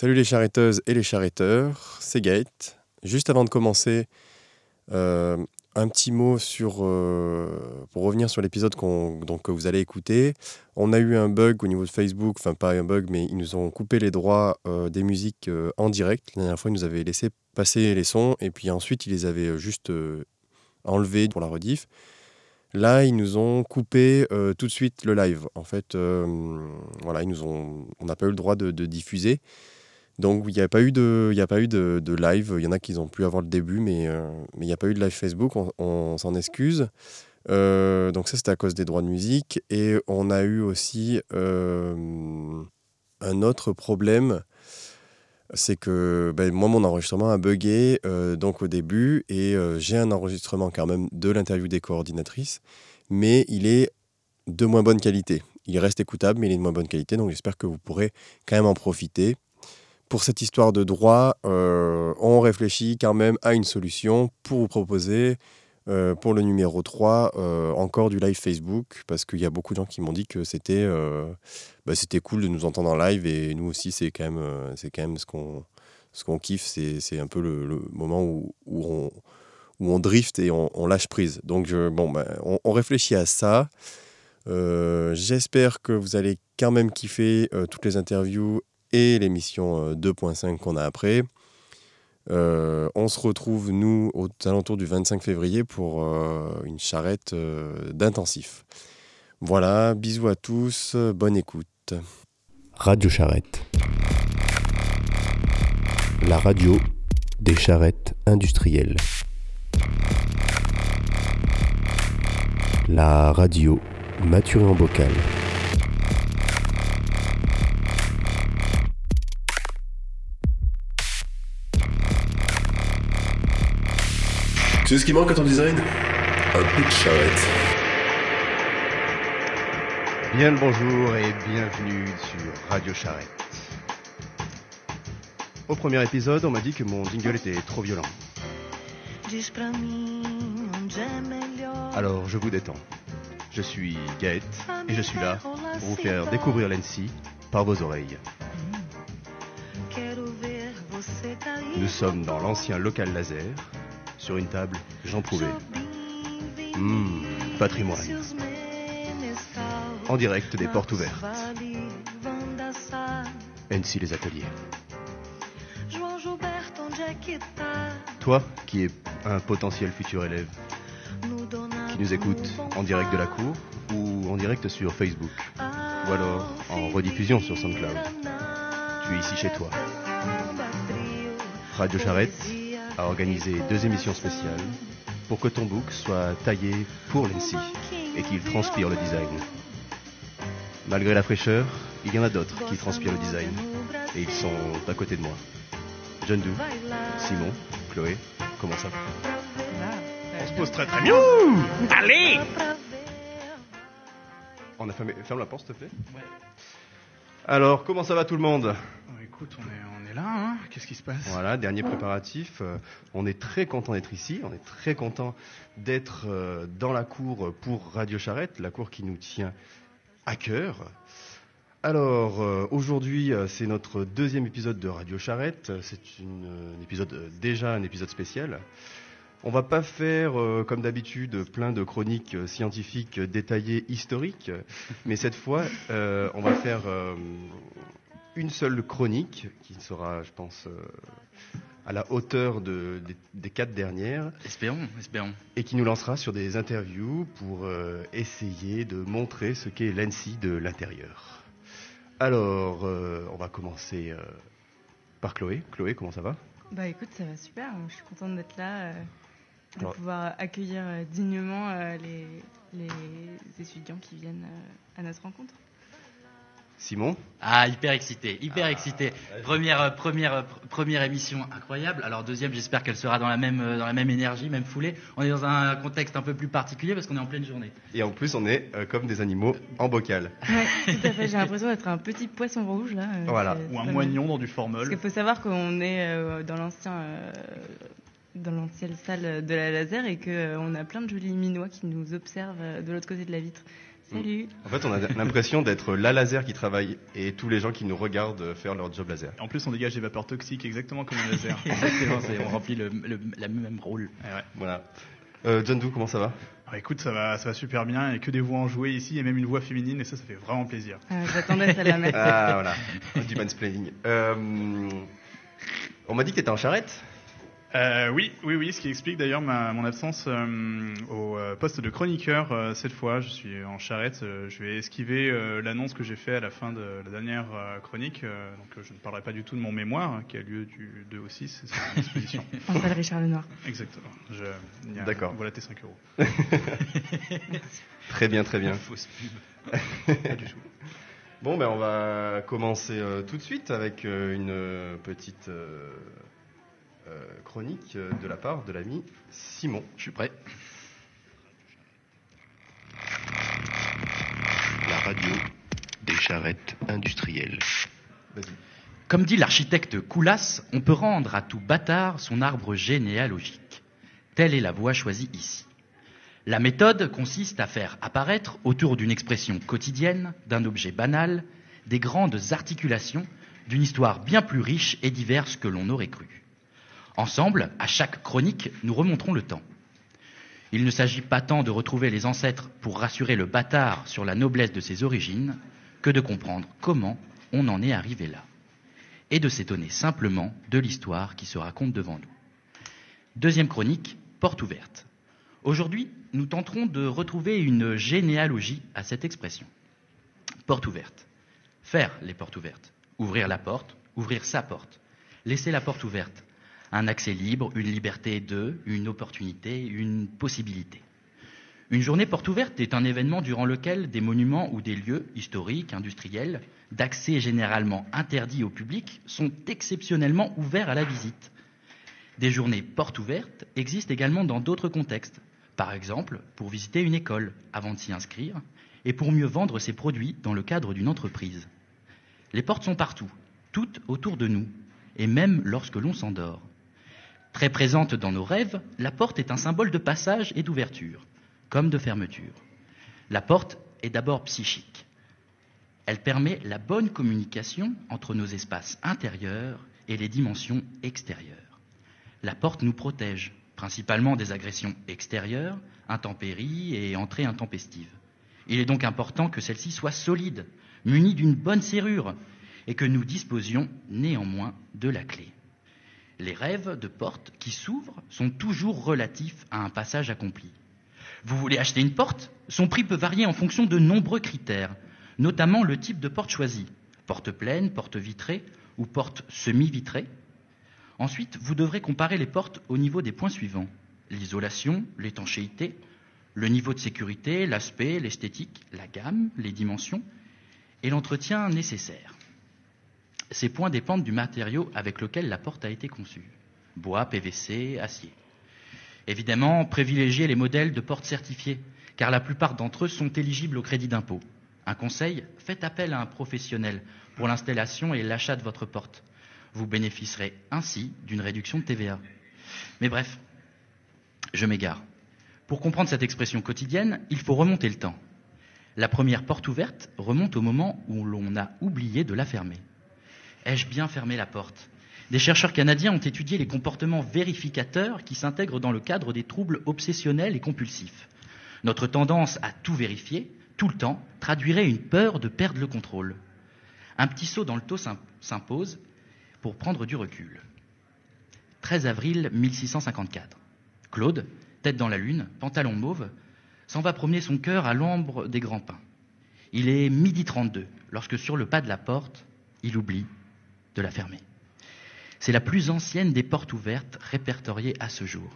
Salut les charretteuses et les charretteurs, c'est Gaët. Juste avant de commencer, euh, un petit mot sur, euh, pour revenir sur l'épisode que vous allez écouter. On a eu un bug au niveau de Facebook, enfin pas un bug, mais ils nous ont coupé les droits euh, des musiques en direct. La dernière fois, ils nous avaient laissé passer les sons et puis ensuite, ils les avaient juste enlevés pour la rediff. Là, ils nous ont coupé tout de suite le live. En fait, voilà, ils nous ont, on n'a pas eu le droit de diffuser. Donc il n'y a pas eu de, live. Il y en a qui ont pu avoir le début, mais euh, il n'y a pas eu de live Facebook. On, s'en excuse. Euh, donc ça c'était à cause des droits de musique et on a eu aussi euh, un autre problème. C'est que ben, moi mon enregistrement a bugué donc au début et j'ai un enregistrement quand même de l'interview des coordinatrices, mais il est de moins bonne qualité. Il reste écoutable, mais il est de moins bonne qualité, donc j'espère que vous pourrez quand même en profiter pour cette histoire de droit, euh, on réfléchit quand même à une solution pour vous proposer euh, pour le numéro 3 euh, encore du live Facebook parce qu'il y a beaucoup de gens qui m'ont dit que c'était bah, c'était cool de nous entendre en live et nous aussi c'est quand même c'est quand même ce qu'on ce qu'on kiffe c'est un peu le, moment où, où, on, où on drift et on, lâche prise. Donc bon bah, on, réfléchit à ça. J'espère que vous allez quand même kiffer toutes les interviews et l'émission 2.5 euh, qu'on a après. Euh, on se retrouve, nous, aux alentours du 25 février pour euh, une charrette d'intensif. Voilà, bisous à tous, bonne écoute. Radio Charrette. La radio des charrettes industrielles. La radio maturée en bocal. Tu sais ce qui manque à ton design? Un peu de charrette. Bien le bonjour et bienvenue sur Radio Charrette. Au premier épisode, on m'a dit que mon jingle était trop violent. Alors je vous détends. Je suis Gaët et je suis là pour vous faire découvrir l'ENSI par vos oreilles. Nous sommes dans l'ancien local laser sur une table, j'en trouvais. Mmh, patrimoine. En direct des portes ouvertes. Ainsi les ateliers. Toi, qui es un potentiel futur élève, qui nous écoute en direct de la cour ou en direct sur Facebook, ou alors en rediffusion sur SoundCloud. Tu es ici chez toi. Radio Charrette a organisé deux émissions spéciales pour que ton book soit taillé pour l'ENSI et qu'il transpire le design. Malgré la fraîcheur, il y en a d'autres qui transpirent le design et ils sont à côté de moi. John Doux, Simon, Chloé, comment ça On se pose très très bien Allez On a fermé... Ferme la porte s'il te plaît Alors, comment ça va tout le monde? Écoute, on est, là, hein. Qu'est-ce qui se passe Voilà, dernier préparatif. Euh, on est très content d'être ici, on est très content d'être euh, dans la cour pour Radio Charrette, la cour qui nous tient à cœur. Alors, euh, aujourd'hui, c'est notre deuxième épisode de Radio Charrette. C'est un épisode, déjà un épisode spécial. On va pas faire, comme d'habitude, plein de chroniques scientifiques détaillées, historiques, mais cette fois, on va faire une seule chronique qui sera, je pense, euh, à la hauteur des, quatre dernières. Espérons, espérons. Et qui nous lancera sur des interviews pour euh, essayer de montrer ce qu'est l'ANSI de l'intérieur. Alors, euh, on va commencer par Chloé. Chloé, comment ça va? Bah écoute, ça va super. Je suis contente d'être là, de pouvoir accueillir dignement les, les étudiants qui viennent à notre rencontre. Simon Ah, hyper excité, hyper ah, excité. Première, euh, première, euh, première émission incroyable. Alors deuxième, j'espère qu'elle sera dans la même, euh, dans la même énergie, même foulée. On est dans un contexte un peu plus particulier parce qu'on est en pleine journée. Et en plus, on est comme des animaux en bocal. Ouais, tout à fait. J'ai l'impression d'être un petit poisson rouge là. voilà. Ou un moignon dans du formol. Parce qu'il faut savoir qu'on est dans l'ancien. dans l'ancienne salle de la laser et qu'on a plein de jolis minois qui nous observent de l'autre côté de la vitre. Salut. En fait, on a l'impression d'être la laser qui travaille et tous les gens qui nous regardent faire leur job laser. En plus, on dégage des vapeurs toxiques exactement comme un laser. Exactement, c'est- on remplit le, le- la même rôle. Eh ouais. Voilà. Euh, John Doe, comment ça va? Alors, écoute, ça va, ça va super bien. Il y a que des voix enjouées ici et même une voix féminine et ça, ça fait vraiment plaisir. Euh, J'attendais celle-là. Ah, voilà. Du mansplaining. Euh, on m'a dit que t'étais en charrette Euh, oui, oui, oui, ce qui explique d'ailleurs ma- mon absence euh, au euh, poste de chroniqueur euh, cette fois. Je suis en charrette. euh, je vais esquiver euh, l'annonce que j'ai fait à la fin de la dernière euh, chronique. euh, donc, euh, je ne parlerai pas du tout de mon mémoire hein, qui a lieu du 2 au 6. C'est une exposition. En salle Richard Lenoir. Exactement. D'accord. Voilà tes 5 euros. Très bien, très bien. Fausse pub. Pas du tout. Bon, ben on va commencer euh, tout de suite avec euh, une petite chronique euh, de la part de l'ami Simon. Je suis prêt. La radio des charrettes industrielles. Vas-y. Comme dit l'architecte Coulas, on peut rendre à tout bâtard son arbre généalogique. Telle est la voie choisie ici. La méthode consiste à faire apparaître, autour d'une expression quotidienne, d'un objet banal, des grandes articulations d'une histoire bien plus riche et diverse que l'on aurait cru. Ensemble, à chaque chronique, nous remonterons le temps. Il ne s'agit pas tant de retrouver les ancêtres pour rassurer le bâtard sur la noblesse de ses origines, que de comprendre comment on en est arrivé là, et de s'étonner simplement de l'histoire qui se raconte devant nous. Deuxième chronique, porte ouverte. Aujourd'hui, nous tenterons de retrouver une généalogie à cette expression. Porte ouverte. Faire les portes ouvertes. Ouvrir la porte, ouvrir sa porte. Laisser la porte ouverte. Un accès libre, une liberté de, une opportunité, une possibilité. Une journée porte ouverte est un événement durant lequel des monuments ou des lieux historiques, industriels, d'accès généralement interdits au public, sont exceptionnellement ouverts à la visite. Des journées portes ouvertes existent également dans d'autres contextes. Par exemple, pour visiter une école avant de s'y inscrire et pour mieux vendre ses produits dans le cadre d'une entreprise. Les portes sont partout, toutes autour de nous, et même lorsque l'on s'endort. Très présente dans nos rêves, la porte est un symbole de passage et d'ouverture, comme de fermeture. La porte est d'abord psychique. Elle permet la bonne communication entre nos espaces intérieurs et les dimensions extérieures. La porte nous protège, principalement des agressions extérieures, intempéries et entrées intempestives. Il est donc important que celle-ci soit solide, munie d'une bonne serrure, et que nous disposions néanmoins de la clé. Les rêves de porte qui s'ouvrent sont toujours relatifs à un passage accompli. Vous voulez acheter une porte? Son prix peut varier en fonction de nombreux critères, notamment le type de porte choisie. Porte pleine, porte vitrée ou porte semi-vitrée. Ensuite, vous devrez comparer les portes au niveau des points suivants. L'isolation, l'étanchéité, le niveau de sécurité, l'aspect, l'esthétique, la gamme, les dimensions et l'entretien nécessaire. Ces points dépendent du matériau avec lequel la porte a été conçue. Bois, PVC, acier. Évidemment, privilégiez les modèles de portes certifiées, car la plupart d'entre eux sont éligibles au crédit d'impôt. Un conseil, faites appel à un professionnel pour l'installation et l'achat de votre porte. Vous bénéficierez ainsi d'une réduction de TVA. Mais bref, je m'égare. Pour comprendre cette expression quotidienne, il faut remonter le temps. La première porte ouverte remonte au moment où l'on a oublié de la fermer. Ai-je bien fermé la porte? Des chercheurs canadiens ont étudié les comportements vérificateurs qui s'intègrent dans le cadre des troubles obsessionnels et compulsifs. Notre tendance à tout vérifier, tout le temps, traduirait une peur de perdre le contrôle. Un petit saut dans le taux s'impose pour prendre du recul. 13 avril 1654. Claude, tête dans la lune, pantalon mauve, s'en va promener son cœur à l'ombre des grands pins. Il est midi 32 lorsque sur le pas de la porte, il oublie de la fermer. C'est la plus ancienne des portes ouvertes répertoriées à ce jour.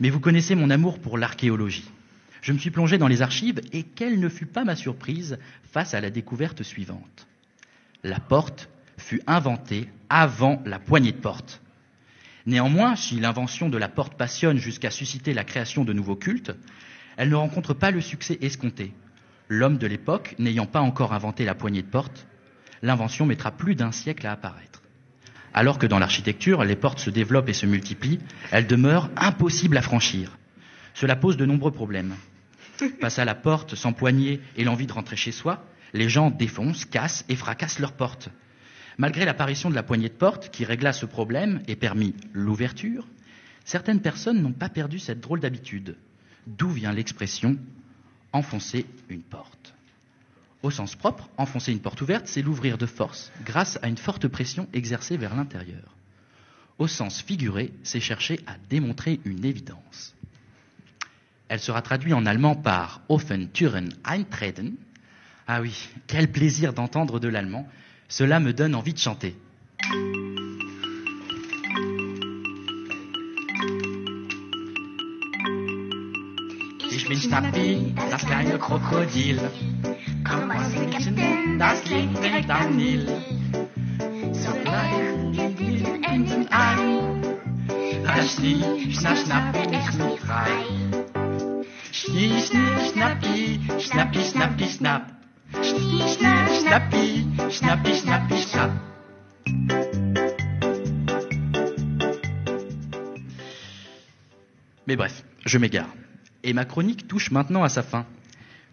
Mais vous connaissez mon amour pour l'archéologie. Je me suis plongé dans les archives et quelle ne fut pas ma surprise face à la découverte suivante. La porte fut inventée avant la poignée de porte. Néanmoins, si l'invention de la porte passionne jusqu'à susciter la création de nouveaux cultes, elle ne rencontre pas le succès escompté. L'homme de l'époque n'ayant pas encore inventé la poignée de porte, l'invention mettra plus d'un siècle à apparaître. Alors que dans l'architecture, les portes se développent et se multiplient, elles demeurent impossibles à franchir. Cela pose de nombreux problèmes. Face à la porte sans poignée et l'envie de rentrer chez soi, les gens défoncent, cassent et fracassent leurs portes. Malgré l'apparition de la poignée de porte qui régla ce problème et permit l'ouverture, certaines personnes n'ont pas perdu cette drôle d'habitude. D'où vient l'expression enfoncer une porte Au sens propre, enfoncer une porte ouverte, c'est l'ouvrir de force, grâce à une forte pression exercée vers l'intérieur. Au sens figuré, c'est chercher à démontrer une évidence. Elle sera traduite en allemand par Offen Türen eintreten. Ah oui, quel plaisir d'entendre de l'allemand. Cela me donne envie de chanter. Ich bin Schnappi, das kleine Krokodil. Komm aus dem Kippen, das liegt direkt am Nil. Sogleich die wilden Enten ein. Da schnie, schnapp, schnapp, bin ich nun frei. Schnie, schnie, schnappi, schnappi, schnappi, schnapp. Schnie, schnapp, schnappi, schnappi, schnappi, schnapp. Mais bref, je m'égare. Et ma chronique touche maintenant à sa fin.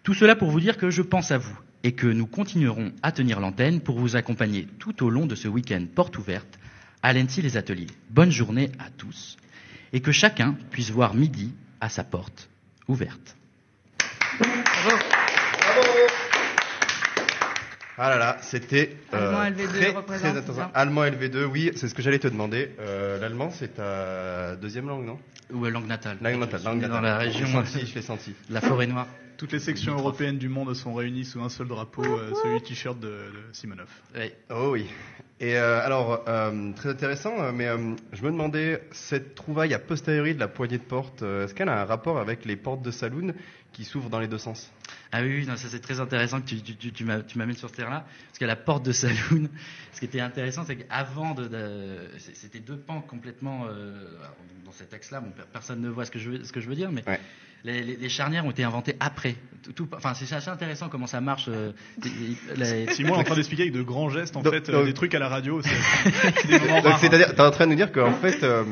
Tout cela pour vous dire que je pense à vous et que nous continuerons à tenir l'antenne pour vous accompagner tout au long de ce week-end porte ouverte à l'ENSI les ateliers. Bonne journée à tous et que chacun puisse voir midi à sa porte ouverte. Ah là là, c'était euh, Allemand LV2 très, très c'est intéressant. ça Allemand LV2, oui, c'est ce que j'allais te demander. Euh, L'allemand, c'est ta deuxième langue, non? Ou euh, langue natale. Langue natale, langue Dans natale. la région Je l'ai senti, je l'ai senti. la forêt noire. Toutes les sections européennes du monde sont réunies sous un seul drapeau, euh, celui t-shirt de, de Simonov. Ouais. Oh oui. Et euh, alors, euh, très intéressant, euh, mais euh, je me demandais, cette trouvaille a posteriori de la poignée de porte, euh, est-ce qu'elle a un rapport avec les portes de saloon qui s'ouvrent dans les deux sens? Ah oui, non, ça c'est très intéressant que tu, tu, tu, m'amènes sur ce terrain-là, parce qu'à la porte de Saloon, ce qui était intéressant, c'est qu'avant de, c'était deux pans complètement euh, dans cet axe-là. Bon, per- personne ne voit ce que je veux, ce que je veux dire, mais. Les, les- les charnières ont été inventées après. Tout, tout- enfin, c'est assez intéressant comment ça marche. euh, les- les- Simon est en train d'expliquer avec de grands gestes, en Donc- fait, euh, des trucs à la radio. C'est-à-dire, t'es en train de nous dire qu'en fait, euh,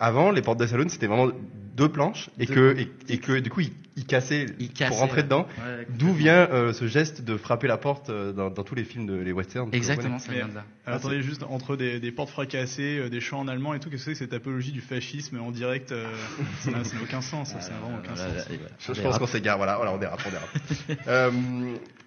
avant, les portes de saloon, c'était vraiment deux planches, et Deux que, et, et que du coup, ils, ils cassaient ils cassaient, pour rentrer dedans. Ouais, D'où vient euh, ce geste de frapper la porte euh, dans, dans tous les films de les westerns Exactement, ça vient de là. Alors, attendez, juste entre des, des portes fracassées, euh, des chants en allemand et tout, qu'est-ce que c'est que cette apologie du fascisme en direct euh, Ça n'a aucun sens, ça n'a vraiment aucun sens. Je, pense qu'on s'égare, voilà, voilà, on dérape, on dérape. euh,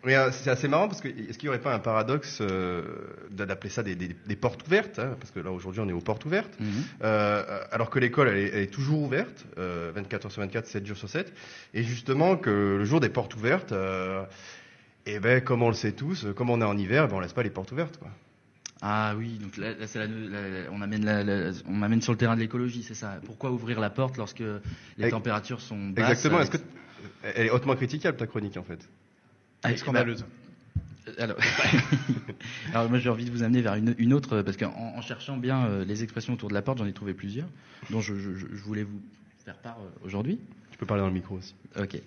mais euh, c'est assez marrant parce que est-ce qu'il n'y aurait pas un paradoxe euh, d'appeler ça des, des- des portes ouvertes, hein, parce que là aujourd'hui on est aux portes ouvertes, Mhm. euh, alors que l'école elle, est- elle est toujours ouverte, euh, 24 heures sur 24, 7 jours sur 7, et justement que le jour des portes ouvertes, et ben comme on le sait tous, comme on est en hiver, ben, on laisse pas les portes ouvertes, quoi. Ah oui, donc là, là, c'est la- la- on amène la- la- on m'amène sur le terrain de l'écologie, c'est ça. Pourquoi ouvrir la porte lorsque les températures sont basses Exactement. Est-ce avec- que elle est hautement critiquable ta chronique en fait? Elle est scandaleuse. bah, alors, alors moi j'ai envie de vous amener vers une, une autre euh, parce qu'en en cherchant bien euh, les expressions autour de la porte, j'en ai trouvé plusieurs dont je, je- je- je voulais vous faire part euh, aujourd'hui. Tu peux parler dans le micro aussi. Ok. Euh,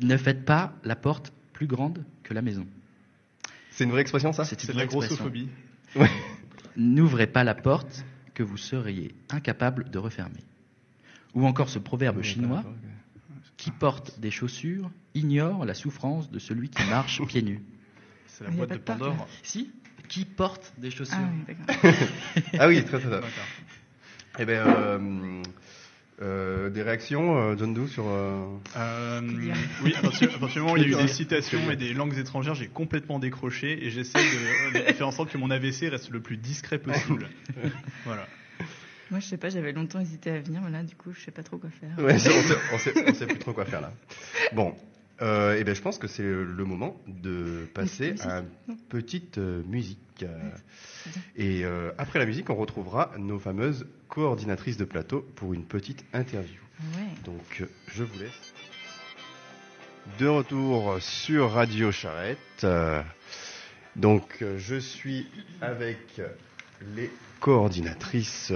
Ne faites pas la porte plus grande que la maison. C'est une vraie expression ça? C'est une C'est de la vraie expression. N'ouvrez pas la porte que vous seriez incapable de refermer. Ou encore ce proverbe chinois qui porte des chaussures ignore la souffrance de celui qui marche pieds nus. C'est la boîte de porte, Pandore. Si Qui porte des chaussures Ah oui, d'accord. Ah oui, très très. D'accord. Eh ben, euh, euh, des réactions, euh, John Doe, sur. euh, Euh, oui, à partir, du moment où il y a eu des citations et des langues étrangères, j'ai complètement décroché et j'essaie de, de faire en sorte que mon AVC reste le plus discret possible. voilà. Moi, je sais pas, j'avais longtemps hésité à venir, mais là, du coup, je sais pas trop quoi faire. Ouais, on, sait, on, sait, on sait plus trop quoi faire là. Bon, euh, eh ben, je pense que c'est le moment de passer à une petite euh, musique. Euh, et euh, après la musique, on retrouvera nos fameuses coordinatrices de plateau pour une petite interview. Ouais. Donc, je vous laisse. De retour sur Radio Charrette. Donc, je suis avec les coordinatrices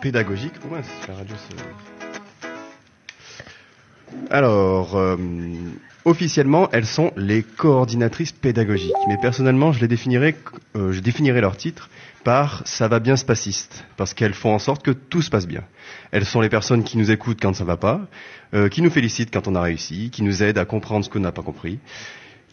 pédagogiques. La radio se... Alors, euh, officiellement, elles sont les coordinatrices pédagogiques. Mais personnellement, je les définirais, euh, je définirais leur titre par ça va bien spaciste, parce qu'elles font en sorte que tout se passe bien. Elles sont les personnes qui nous écoutent quand ça va pas, euh, qui nous félicitent quand on a réussi, qui nous aident à comprendre ce qu'on n'a pas compris,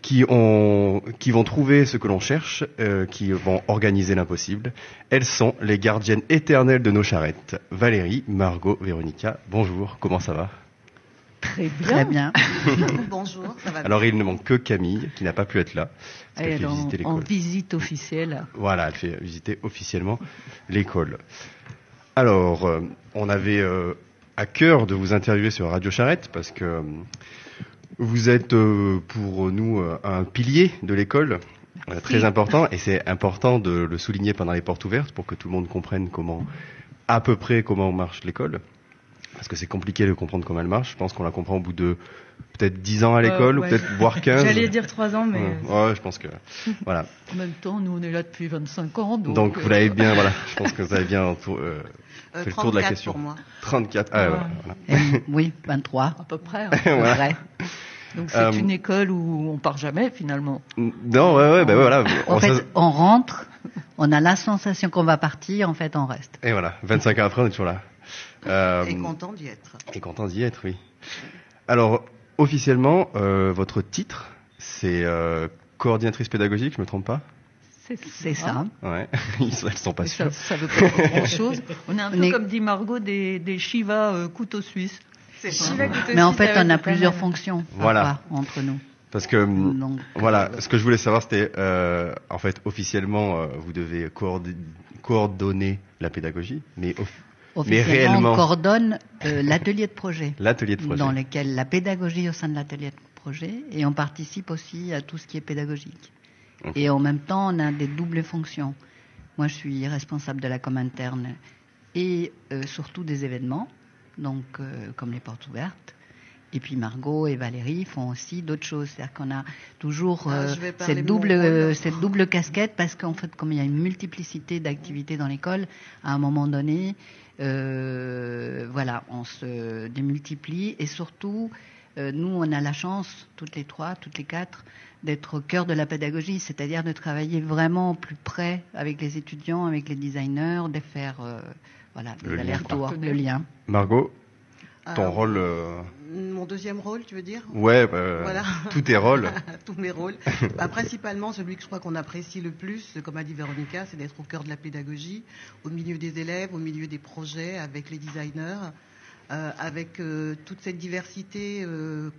qui, ont, qui vont trouver ce que l'on cherche, qui vont organiser l'impossible. Elles sont les gardiennes éternelles de nos charrettes. Valérie, Margot, Véronica, bonjour, comment ça va? Très bien. Très bien. Bonjour, ça va bien. Alors il ne manque que Camille, qui n'a pas pu être là. parce Elle fait est en, visiter en l'école. visite officielle. Voilà, elle fait visiter officiellement l'école. Alors, euh, on avait euh, à cœur de vous interviewer sur Radio Charrette parce que euh, vous êtes euh, pour nous euh, un pilier de l'école. très important et c'est important de le souligner pendant les portes ouvertes pour que tout le monde comprenne comment à peu près comment marche l'école parce que c'est compliqué de comprendre comment elle marche je pense qu'on la comprend au bout de peut-être 10 ans à l'école Euh, ou ouais. peut-être voire 15 J'allais dire 3 ans, mais. Ouais, ouais, je pense que voilà En même temps, nous, on est là depuis 25 ans. Donc, donc, vous euh, l'avez bien, voilà. Je pense que vous avez bien entour- euh, Euh, fait le tour de la 34 question. pour moi. 34. Ah, ouais, voilà. Et- oui, 23. À peu près. hein. Voilà. vrai. Donc c'est Euh, une école où on part jamais finalement. Non, ouais, ouais, bah voilà. En On fait, on rentre, on a la sensation qu'on va partir, en fait, on reste. Et voilà, 25 ans après, on est toujours là. Euh, Et content d'y être. et content d'y être, oui. Alors, officiellement, euh, votre titre, c'est euh, coordinatrice pédagogique, je me trompe pas? C'est ça. Ouais, ils sont, pas sûrs. ça, ça veut pas dire grand chose. On est un On peu est- comme dit Margot des, des Shiva euh, couteaux suisses. C'est Shiva Couteau Mais en Suisse, fait, ah on a plusieurs fonctions Voilà. entre nous. Parce que, hum, Donc, voilà, ce que je voulais savoir, c'était, euh, en fait, officiellement, euh, vous devez coordonner la pédagogie, mais officiellement, réellement- on coordonne euh, l'atelier de projet, l'atelier de projet. dans lequel la pédagogie au sein de l'atelier de projet, et on participe aussi à tout ce qui est pédagogique. Et en même temps, on a des doubles fonctions. Moi, je suis responsable de la com interne et euh, surtout des événements, donc euh, comme les portes ouvertes. Et puis Margot et Valérie font aussi d'autres choses. C'est-à-dire qu'on a toujours Ah, euh, cette, double, euh, cette double casquette parce qu'en fait, comme il y a une multiplicité d'activités dans l'école, à un moment donné, euh, voilà, on se démultiplie et surtout, euh, nous, on a la chance, toutes les trois, toutes les quatre, d'être au cœur de la pédagogie, c'est-à-dire de travailler vraiment plus près avec les étudiants, avec les designers, de faire euh, voilà, Le des lien, allers-retours, quoi. le lien. Margot, ton Euh, rôle, euh, Mon deuxième rôle, tu veux dire? Ouais, bah, Voilà. tous tes rôles. Tous mes rôles. Bah, principalement, celui que je crois qu'on apprécie le plus, comme a dit Véronica, c'est d'être au cœur de la pédagogie, au milieu des élèves, au milieu des projets, avec les designers, euh, avec euh, toute cette diversité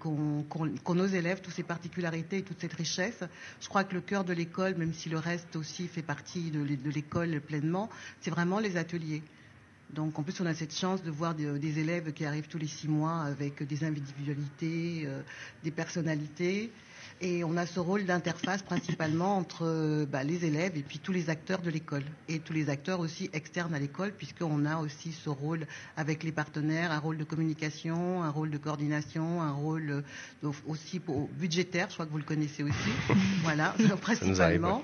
qu'ont nos élèves, toutes ces particularités et toute cette richesse. Je crois que le cœur de l'école, même si le reste aussi fait partie de l'école pleinement, c'est vraiment les ateliers. Donc en plus, on a cette chance de voir des, élèves qui arrivent tous les six mois avec des individualités, euh, des personnalités. Et on a ce rôle d'interface principalement entre euh, bah, les élèves et puis tous les acteurs de l'école. Et tous les acteurs aussi externes à l'école, puisqu'on a aussi ce rôle avec les partenaires, un rôle de communication, un rôle de coordination, un rôle euh, au- aussi pour- budgétaire, je crois que vous le connaissez aussi. voilà, principalement.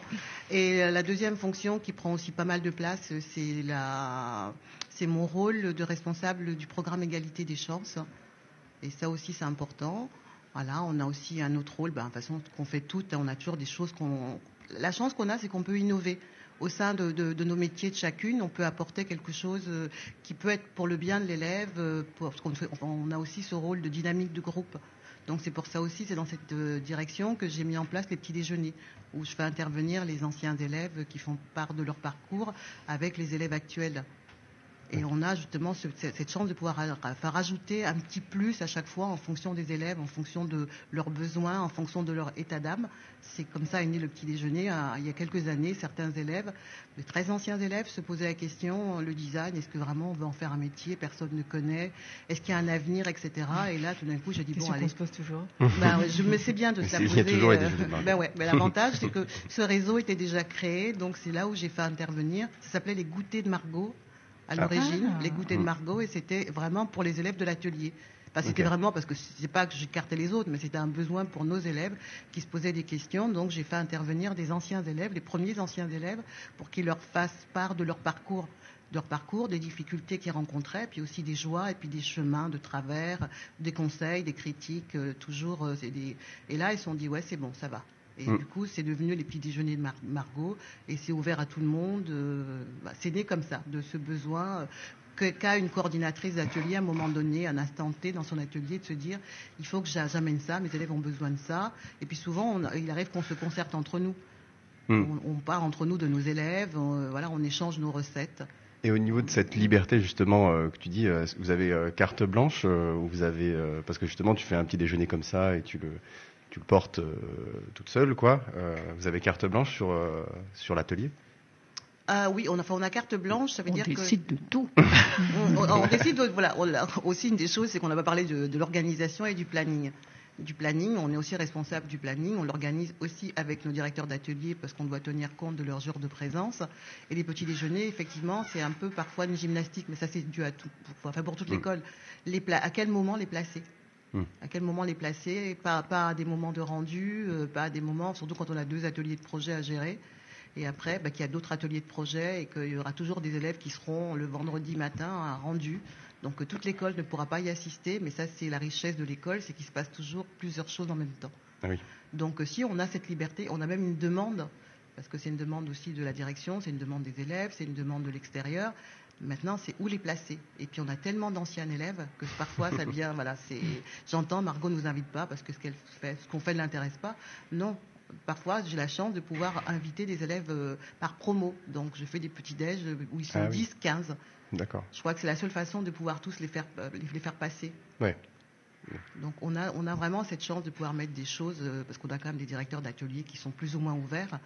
Et euh, la deuxième fonction qui prend aussi pas mal de place, c'est la, c'est mon rôle de responsable du programme égalité des chances. Et ça aussi, c'est important. Voilà, on a aussi un autre rôle, ben, de toute façon, qu'on fait toutes, on a toujours des choses qu'on. La chance qu'on a, c'est qu'on peut innover. Au sein de, nos métiers de chacune, on peut apporter quelque chose euh, qui peut être pour le bien de l'élève, euh, parce qu'on on a aussi ce rôle de dynamique de groupe. Donc c'est pour ça aussi, c'est dans cette euh, direction que j'ai mis en place les petits déjeuners, où je fais intervenir les anciens élèves qui font part de leur parcours avec les élèves actuels. Et on a justement ce- cette chance de pouvoir faire rajouter un petit plus à chaque fois en fonction des élèves, en fonction de leurs besoins, en fonction de leur état d'âme. C'est comme ça est né le petit déjeuner. Il y a quelques années, certains élèves, de très anciens élèves, se posaient la question le design, est-ce que vraiment on veut en faire un métier Personne ne connaît. Est-ce qu'il y a un avenir, etc. Et là, tout d'un coup, j'ai dit bon, allez. se pose toujours. Ben je me sais bien de se la poser. toujours euh, ben ouais, mais l'avantage, c'est que ce réseau était déjà créé, donc c'est là où j'ai fait intervenir. Ça s'appelait les goûters de Margot à Ah. l'origine, Ah. les goûters de Mm. Margot, et c'était vraiment pour les élèves de l'atelier. Enfin, c'était vraiment parce que c'est pas que j'écartais les autres, mais c'était un besoin pour nos élèves qui se posaient des questions. Donc j'ai fait intervenir des anciens élèves, les premiers anciens élèves, pour qu'ils leur fassent part de leur parcours de leur parcours, des difficultés qu'ils rencontraient, puis aussi des joies et puis des chemins de travers, des conseils, des critiques, euh, toujours. euh, des... Et là, ils se sont dit, ouais, c'est bon, ça va. Et Mm. du coup, c'est devenu les petits déjeuners de Mar- Margot, et c'est ouvert à tout le monde. euh, bah, c'est né comme ça, de ce besoin. euh, qu'a une coordinatrice d'atelier à un moment donné, un instant T dans son atelier, de se dire il faut que j'a- j'amène ça, mes élèves ont besoin de ça. Et puis souvent, on- il arrive qu'on se concerte entre nous. Hmm. On, on part entre nous de nos élèves, on, euh, voilà, on échange nos recettes. Et au niveau de cette liberté justement euh, que tu dis, euh, vous avez euh, carte blanche ou vous avez parce que justement tu fais un petit déjeuner comme ça et tu le tu le portes euh, toute seule quoi. Euh, vous avez carte blanche sur euh, sur l'atelier. Ah oui, on a, enfin, on a carte blanche, ça veut On dire que décide de tout. on, on- on décide. de- voilà, on a- aussi une des choses, c'est qu'on n'a pas parlé de, de l'organisation et du planning. Du planning, on est aussi responsable du planning. On l'organise aussi avec nos directeurs d'atelier parce qu'on doit tenir compte de leurs jours de présence. Et les petits déjeuners, effectivement, c'est un peu parfois une gymnastique, mais ça c'est dû à tout, pour, enfin pour toute Mm. l'école. Les pla- à quel moment les placer? À quel moment les placer pas, pas à des moments de rendu, euh, pas à des moments, surtout quand on a deux ateliers de projet à gérer. Et après, bah, qu'il y a d'autres ateliers de projet et qu'il y aura toujours des élèves qui seront le vendredi matin à rendu. Donc euh, toute l'école ne pourra pas y assister, mais ça c'est la richesse de l'école, c'est qu'il se passe toujours plusieurs choses en même temps. Ah oui. Donc euh, si on a cette liberté, on a même une demande, parce que c'est une demande aussi de la direction, c'est une demande des élèves, c'est une demande de l'extérieur. Maintenant, c'est où les placer. Et puis on a tellement d'anciens élèves que parfois ça devient, voilà, c'est. J'entends Margot ne nous invite pas parce que ce qu'elle fait, ce qu'on fait ne l'intéresse pas. Non. Parfois, j'ai la chance de pouvoir inviter des élèves euh, par promo. Donc, je fais des petits déj euh, où ils sont Ah oui. 10, 15. D'accord. Je crois que c'est la seule façon de pouvoir tous les faire, euh, les faire passer. Ouais. Donc on a, on a vraiment cette chance de pouvoir mettre des choses, parce qu'on a quand même des directeurs d'ateliers qui sont plus ou moins ouverts.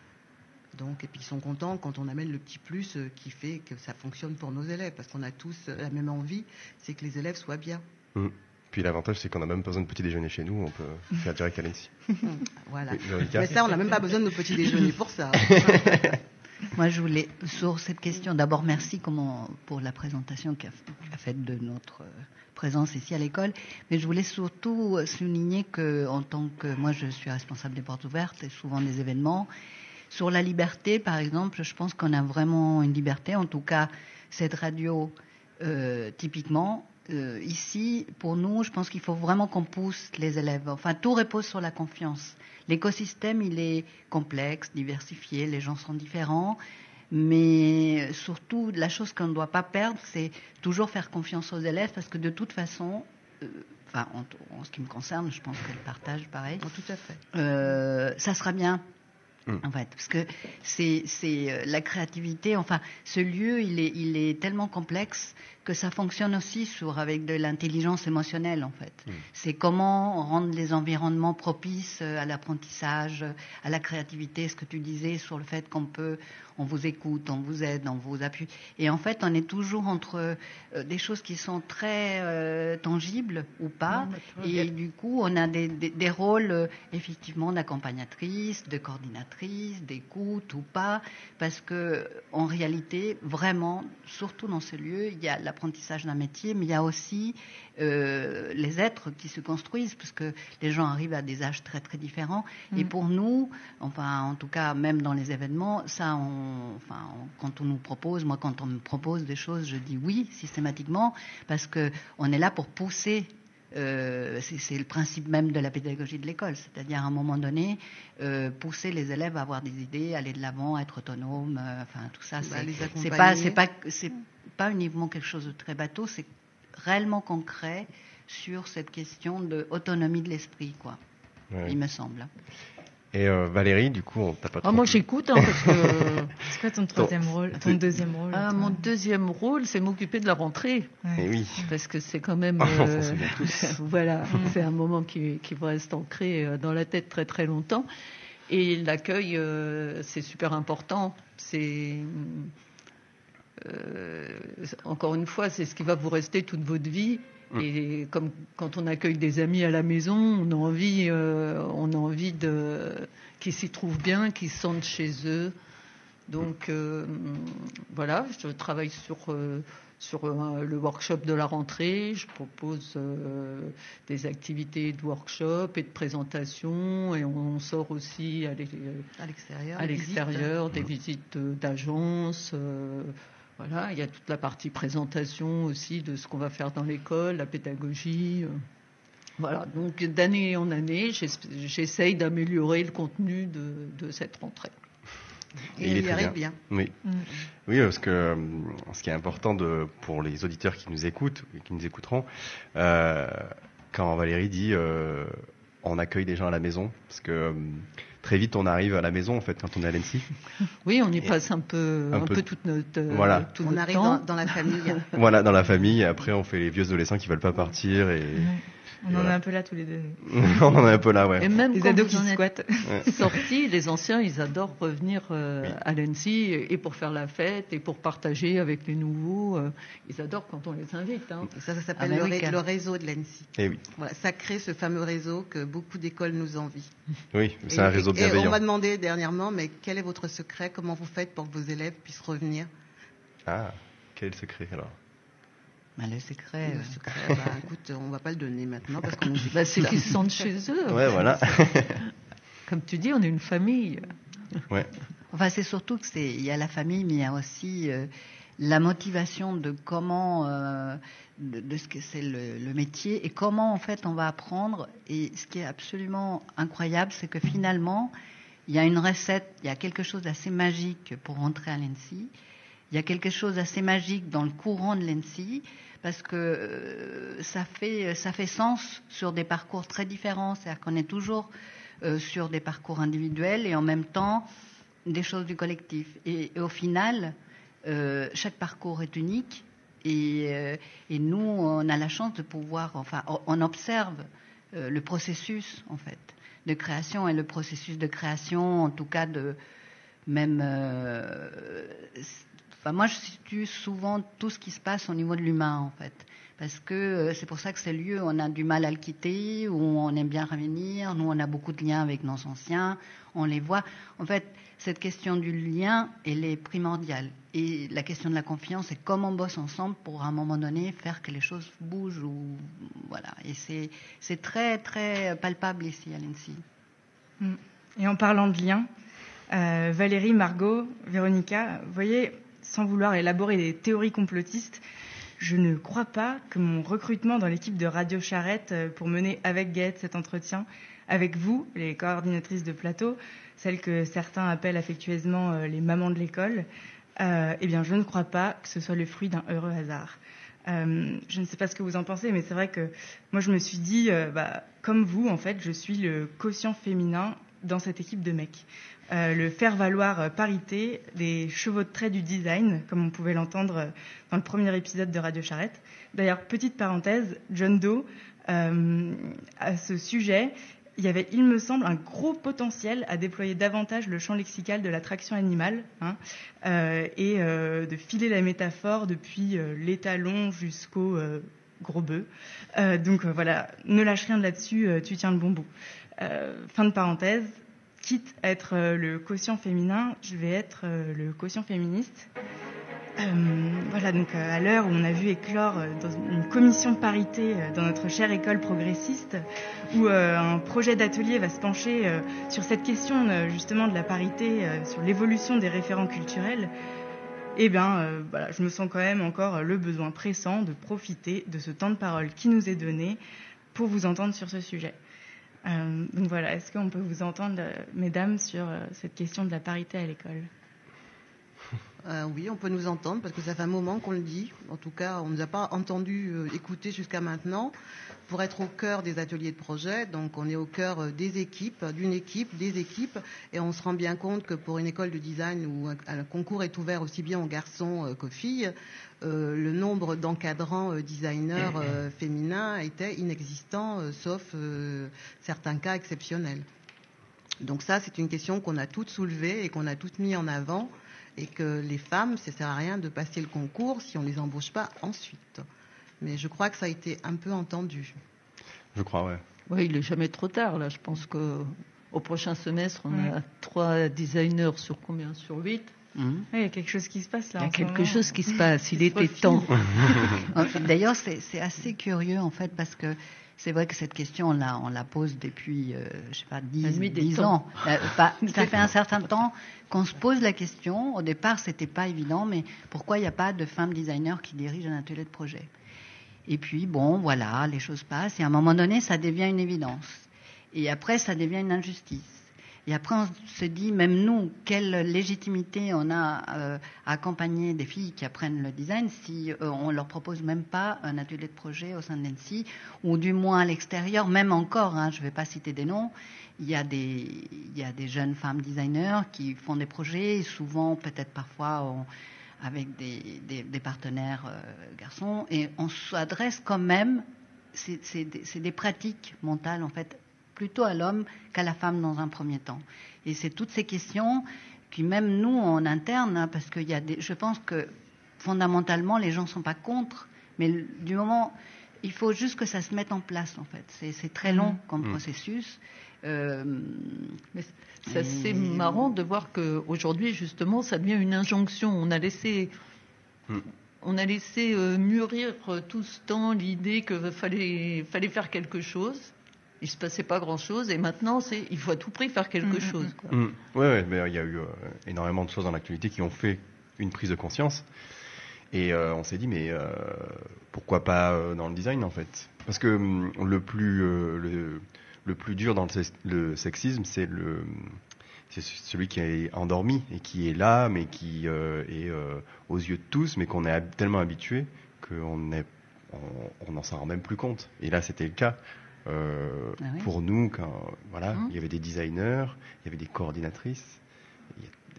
Donc, et puis ils sont contents quand on amène le petit plus euh, qui fait que ça fonctionne pour nos élèves, parce qu'on a tous euh, la même envie, c'est que les élèves soient bien. Mm. Puis l'avantage c'est qu'on a même pas besoin de petit déjeuner chez nous, on peut faire direct à l'ENSI. Voilà. Oui, Mais ça, on n'a même pas besoin de nos petits déjeuners pour ça. Moi, je voulais, sur cette question, d'abord merci comment, pour la présentation qu'a faite de notre euh, présence ici à l'école, mais je voulais surtout souligner que, en tant que moi, je suis responsable des portes ouvertes et souvent des événements. Sur la liberté, par exemple, je pense qu'on a vraiment une liberté. En tout cas, cette radio, euh, typiquement, euh, ici, pour nous, je pense qu'il faut vraiment qu'on pousse les élèves. Enfin, tout repose sur la confiance. L'écosystème, il est complexe, diversifié, les gens sont différents, mais surtout, la chose qu'on ne doit pas perdre, c'est toujours faire confiance aux élèves, parce que de toute façon, euh, enfin, en, en ce qui me concerne, je pense qu'elle partage pareil. tout à fait. Euh, ça sera bien. Mm. En fait, parce que c'est euh, la créativité. Enfin, ce lieu, il est il est tellement complexe que ça fonctionne aussi sur avec de l'intelligence émotionnelle. En fait, Mm. c'est comment rendre les environnements propices euh, à l'apprentissage, à la créativité. Ce que tu disais sur le fait qu'on peut, on vous écoute, on vous aide, on vous appuie. Et en fait, on est toujours entre euh, des choses qui sont très euh, tangibles ou pas. Non, Et bien. du coup, on a des, des- des rôles euh, effectivement d'accompagnatrice, de coordinatrice, d'écoute ou pas, parce que en réalité, vraiment, surtout dans ce lieu, il y a l'apprentissage d'un métier, mais il y a aussi euh, les êtres qui se construisent, parce que les gens arrivent à des âges très très différents. Et Mm. pour nous, enfin, en tout cas, même dans les événements, ça, on, enfin, on- quand on nous propose, moi, quand on me propose des choses, je dis oui systématiquement, parce que on est là pour pousser. Euh, c'est le principe même de la pédagogie de l'école, c'est-à-dire à un moment donné, euh, pousser les élèves à avoir des idées, aller de l'avant, être autonomes, euh, enfin tout ça, Bah, c'est pas, c'est pas, c'est pas uniquement quelque chose de très bateau, c'est réellement concret sur cette question de autonomie de l'esprit, quoi. Ouais. Il me semble. Et euh, Valérie, du coup, on t'a pas Ah, trop. moi, j'écoute, hein, parce que. C'est quoi ton troisième rôle Ton deuxième rôle Ah, mon deuxième rôle, c'est m'occuper de la rentrée. Ouais. Eh oui. Parce que c'est quand même. S'en euh, voilà, c'est un moment qui, qui me reste ancré euh, dans la tête très très longtemps. Et l'accueil, euh, c'est super important. C'est. euh, encore une fois, c'est ce qui va vous rester toute votre vie. Mm. Et comme quand on accueille des amis à la maison, on a envie, euh, on a envie de qu'ils s'y trouvent bien, qu'ils se sentent chez eux. Donc, euh, voilà, je travaille sur, euh, sur euh, le workshop de la rentrée. Je propose euh, des activités de workshop et de présentation. Et on, sort aussi à l'extérieur, à l'extérieur des visites d'agences. Voilà, il y a toute la partie présentation aussi de ce qu'on va faire dans l'école, la pédagogie. Voilà, donc d'année en année, j'essaye d'améliorer le contenu de, de cette rentrée. Et, il, y arrive bien. Oui. Mm. oui, parce que euh, ce qui est important de, pour les auditeurs qui nous écoutent et qui nous écouteront, euh, quand Valérie dit euh, on accueille des gens à la maison, parce que très vite on arrive à la maison en fait quand on est à l'ENSI. Oui, on y passe un peu, un, peu, toute notre. Voilà. Tout on arrive dans, la famille. voilà, dans la famille. Et après, on fait les vieux adolescents qui veulent pas partir et. On en est un peu là tous les deux. on en est un peu là, ouais. Et même les quand ados qui squattent. Sortis, les anciens, ils adorent revenir euh, à l'ENSI et pour faire la fête et pour partager avec les nouveaux. Euh, ils adorent quand on les invite. Hein. Ça, ça s'appelle ah, le, le, réseau de l'ENSI. Et eh oui. Voilà, ça crée ce fameux réseau que beaucoup d'écoles nous envient. Oui, c'est un réseau bienveillant. Et on m'a demandé dernièrement, mais quel est votre secret? Comment vous faites pour que vos élèves puissent revenir? Ah, quel est le secret alors? Bah, le secret, le secret bah, écoute, on va pas le donner maintenant parce qu'on bah, c'est qu'ils se sentent chez eux. Ouais, voilà. Comme tu dis, on est une famille. Ouais. Enfin, c'est surtout que c'est, il y a la famille, mais il y a aussi euh, la motivation de comment, euh, de, ce que c'est le, le, métier et comment en fait on va apprendre. Et ce qui est absolument incroyable, c'est que finalement, il y a une recette, il y a quelque chose d'assez magique pour rentrer à l'ENSI. Il y a quelque chose d'assez magique dans le courant de l'ENSI parce que euh, ça, fait, ça fait sens sur des parcours très différents. C'est-à-dire qu'on est toujours euh, sur des parcours individuels et en même temps des choses du collectif. Et, au final, euh, chaque parcours est unique et, et, nous, on a la chance de pouvoir, enfin, on observe le processus en fait de création et le processus de création, en tout cas de même moi, je situe souvent tout ce qui se passe au niveau de l'humain, en fait. Parce que euh, c'est pour ça que ces lieux, on a du mal à le quitter, où on aime bien revenir. Nous, on a beaucoup de liens avec nos anciens, on les voit. En fait, cette question du lien, elle est primordiale. Et la question de la confiance, c'est comment on bosse ensemble pour, à un moment donné, faire que les choses bougent. Ou, voilà. Et c'est très, très palpable ici à l'INSI. Mm. Et en parlant de lien, euh, Valérie, Margot, Véronica, vous voyez, sans vouloir élaborer des théories complotistes, je ne crois pas que mon recrutement dans l'équipe de Radio Charrette euh, pour mener avec Gaët cet entretien, avec vous, les coordinatrices de plateau, celles que certains appellent affectueusement euh, les mamans de l'école, euh, eh bien, je ne crois pas que ce soit le fruit d'un heureux hasard. je ne sais pas ce que vous en pensez, mais c'est vrai que moi, je me suis dit, bah, comme vous, en fait, je suis le quotient féminin dans cette équipe de mecs. Euh, le faire valoir parité des chevaux de trait du design, comme on pouvait l'entendre dans le premier épisode de Radio Charrette. D'ailleurs, petite parenthèse, John Doe, euh, à ce sujet, il y avait, il me semble, un gros potentiel à déployer davantage le champ lexical de l'attraction animale hein, euh, et de filer la métaphore depuis l'étalon jusqu'au gros bœuf. donc voilà, ne lâche rien de là-dessus, tu tiens le bon bout. Fin de parenthèse quitte à être euh, le quotient féminin, je vais être euh, le quotient féministe. Euh, voilà, donc à l'heure où on a vu éclore dans une commission parité dans notre chère école progressiste, où un projet d'atelier va se pencher sur cette question justement de la parité, sur l'évolution des référents culturels, eh bien, voilà, je me sens quand même encore le besoin pressant de profiter de ce temps de parole qui nous est donné pour vous entendre sur ce sujet. Euh, donc voilà, est-ce qu'on peut vous entendre, euh, mesdames, sur euh, cette question de la parité à l'école? Oui, on peut nous entendre parce que ça fait un moment qu'on le dit. En tout cas, on ne nous a pas entendu écouter jusqu'à maintenant pour être au cœur des ateliers de projet. Donc, on est au cœur des équipes, d'une équipe, des équipes, et on se rend bien compte que pour une école de design où un concours est ouvert aussi bien aux garçons qu'aux filles, euh, le nombre d'encadrants euh, designers euh, féminins était inexistant, sauf certains cas exceptionnels. Donc ça, c'est une question qu'on a toutes soulevée et qu'on a toutes mis en avant, et que les femmes, ça sert à rien de passer le concours si on ne les embauche pas ensuite. Mais je crois que ça a été un peu entendu. Je crois, ouais. Oui, il n'est jamais trop tard, là. Je pense qu'au prochain semestre, on a trois designers sur combien? Sur huit? Mhm. Il y a quelque chose qui se passe là. Il y a quelque moment. chose qui se passe. Il était temps. D'ailleurs, c'est assez curieux en fait parce que c'est vrai que cette question, on la, on la pose depuis, euh, je sais pas, 10, La nuit des 10 temps. ans. Euh, pas- ça fait un certain temps qu'on se pose la question. Au départ, c'était pas évident, mais pourquoi il n'y a pas de femme designer qui dirige un atelier de projet? Et puis, bon, voilà, les choses passent. Et à un moment donné, ça devient une évidence. Et après, ça devient une injustice. Et après, on se dit, même nous, quelle légitimité on a euh, à accompagner des filles qui apprennent le design si euh, on leur propose même pas un atelier de projet au sein l'ENSI, ou du moins à l'extérieur, même encore, hein, je ne vais pas citer des noms, il y, a des, jeunes femmes designers qui font des projets, et souvent, peut-être parfois, on- avec des, des- des partenaires euh, garçons, et on s'adresse quand même, c'est des, pratiques mentales, en fait, plutôt à l'homme qu'à la femme dans un premier temps. Et c'est toutes ces questions qui, même nous, en interne, hein, parce qu'il y a des, je pense que fondamentalement, les gens ne sont pas contre, mais du moment, il faut juste que ça se mette en place, en fait. C'est- très long comme Mhm. processus. Euh, Mais c'est assez Et- marrant de voir qu'aujourd'hui, justement, ça devient une injonction. On a laissé, Hmm. on a laissé euh, mûrir euh, tout ce temps l'idée qu'il fallait, fallait faire quelque chose. Il se passait pas grand-chose. Et maintenant, c'est il faut à tout prix faire quelque Mm, mm, chose. quoi. Ouais, ouais, mais il y a eu euh, énormément de choses dans l'actualité qui ont fait une prise de conscience. Et euh, on s'est dit, mais euh, pourquoi pas euh, dans le design en fait? Parce que hum, le plus euh, le, le plus dur dans le, sex- le sexisme, c'est le c'est celui qui est endormi et qui est là, mais qui euh, est euh, aux yeux de tous, mais qu'on est hab- tellement habitué qu'on est on, on n'en s'en rend même plus compte. Et là, c'était le cas. euh, Ah oui. pour nous quand voilà Hum. il y avait des designers il y avait des coordinatrices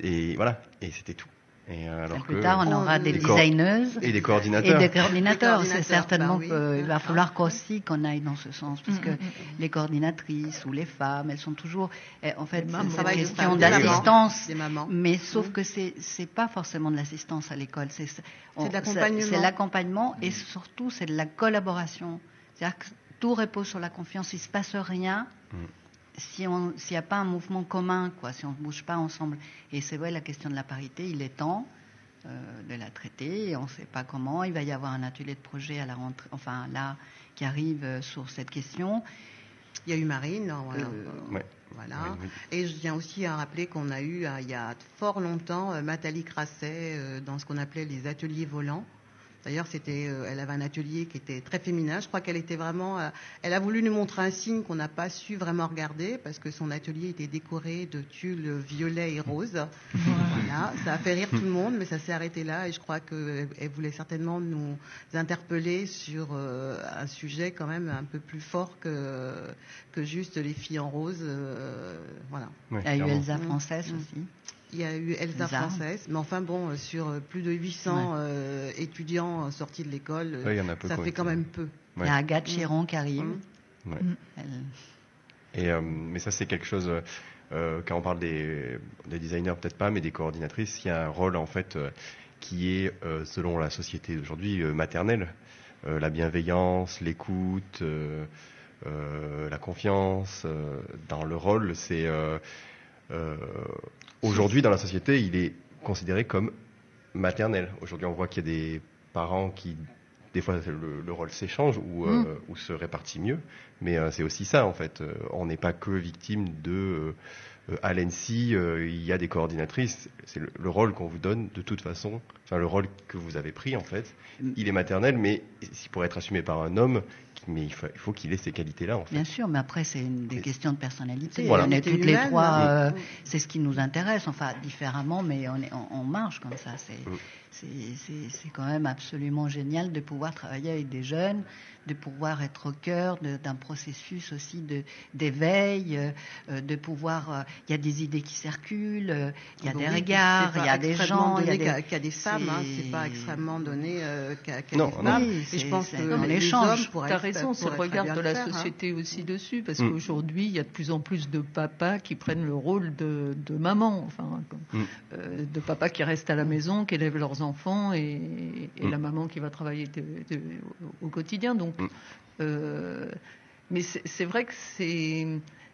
et voilà et c'était tout et euh, alors plus que tard, on on- aura des designeuses et des et coordinateurs des coordinateurs. Des C'est certainement bah oui. qu'il va falloir qu'aussi qu'on aille dans ce sens, puisque Mm, mm, mm. les coordinatrices ou les femmes, elles sont toujours, eh, en fait, c'est une être question d'assistance. Mais sauf Mm. que c'est c'est pas forcément de l'assistance à l'école, c'est l'accompagnement. C'est l'accompagnement et surtout c'est de la collaboration. C'est-à-dire que tout repose sur la confiance. Il se passe rien Mm. Si on s'il n'y a pas un mouvement commun, quoi, si on ne bouge pas ensemble. Et c'est vrai la question de la parité, il est temps euh, de la traiter. Et on ne sait pas comment. Il va y avoir un atelier de projet à la rentrée, enfin là qui arrive euh, sur cette question. Il y a eu Marine, non, voilà. Euh, ouais. Voilà. Oui, oui. Et je tiens aussi à rappeler qu'on a eu, euh, il y a fort longtemps, euh, Nathalie Crasset euh, dans ce qu'on appelait les ateliers volants. D'ailleurs, c'était, euh, elle avait un atelier qui était très féminin. Je crois qu'elle était vraiment, euh, elle a voulu nous montrer un signe qu'on n'a pas su vraiment regarder parce que son atelier était décoré de tulle violet et rose. Voilà, ça a fait rire tout le monde, mais ça s'est arrêté là. Et je crois qu'elle elle voulait certainement nous interpeller sur euh, un sujet quand même un peu plus fort que que juste les filles en rose. euh, voilà. Ouais, Il y a eu clairement. Elsa Mm. française Mm. aussi. Il y a eu Elsa Elsa. française, mais enfin bon, euh, sur euh, plus de 800 euh, étudiants sortis de l'école, Ouais, ça fait quand même peu. Il y a Agathe Chiron qui arrive. Mm. Ouais. Elle- Et, euh, mais ça, c'est quelque chose, euh, quand on parle des, des designers, peut-être pas, mais des coordinatrices, il y a un rôle, en fait, euh, qui est, euh, selon la société d'aujourd'hui, euh, maternel. Euh, la bienveillance, l'écoute, euh, euh, la confiance. euh, dans le rôle, c'est... euh, Aujourd'hui, dans la société, il est considéré comme maternel. Aujourd'hui, on voit qu'il y a des parents qui, des fois, le, le rôle s'échange ou, euh, Mm. ou se répartit mieux. Mais euh, c'est aussi ça, en fait. Euh, on n'est pas que victime de... À l'ENSI, il y a des coordinatrices. C'est le, le rôle qu'on vous donne, de toute façon. Enfin, le rôle que vous avez pris, en fait. Il est maternel, mais il pourrait être assumé par un homme. Mais il faut, il faut qu'il ait ces qualités-là, en fait. Bien sûr, mais après, c'est une des questions de personnalité. Voilà. On est toutes les trois, hein. euh, c'est ce qui nous intéresse, enfin différemment, mais on, est, on, on marche comme ça. C'est. C'est, c'est, c'est quand même absolument génial de pouvoir travailler avec des jeunes, de pouvoir être au cœur d'un processus aussi d'éveil, euh, euh, de pouvoir. euh, Il y a des idées qui circulent, euh, il y a des oui, regards, il y a des gens, il y a donné des. qu'à qu'à des femmes, hein, c'est- pas extrêmement donné euh, qu'à Non, des non. femmes. Oui, Et c'est- je pense c'est que un les échange. hommes pourraient Tu as raison, c'est le regard de la faire, hein. société aussi dessus, parce Mm. qu'aujourd'hui, il y a de plus en plus de papas qui prennent le rôle de, de maman, enfin, Mm. euh, de papas qui restent à la maison, qui élèvent leurs enfants, et, et Mm. la maman qui va travailler de- de- au, quotidien. Donc, Mm. euh, Mais c'est vrai que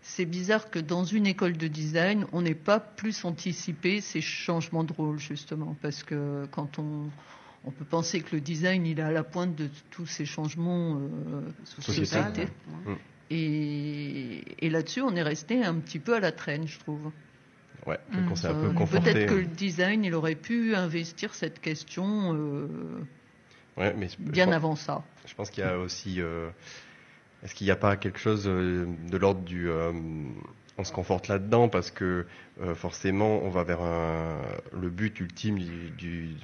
c'est bizarre que dans une école de design, on n'ait pas plus anticipé ces changements de rôle, justement, parce que quand on on peut penser que le design, il est à la pointe de tous ces changements euh, ouais. Mm. Et, et là-dessus, on est resté un petit peu à la traîne, je trouve. Ouais, Mm. qu'on s'est un Euh, peu conforté. Peut-être que le design, il aurait pu investir cette question euh, Ouais, mais bien pense- avant ça. Je pense qu'il y a aussi. euh, Est-ce qu'il n'y a pas quelque chose euh, de l'ordre du. euh, on se conforte là-dedans parce que forcément, on va vers un, le but ultime du, du-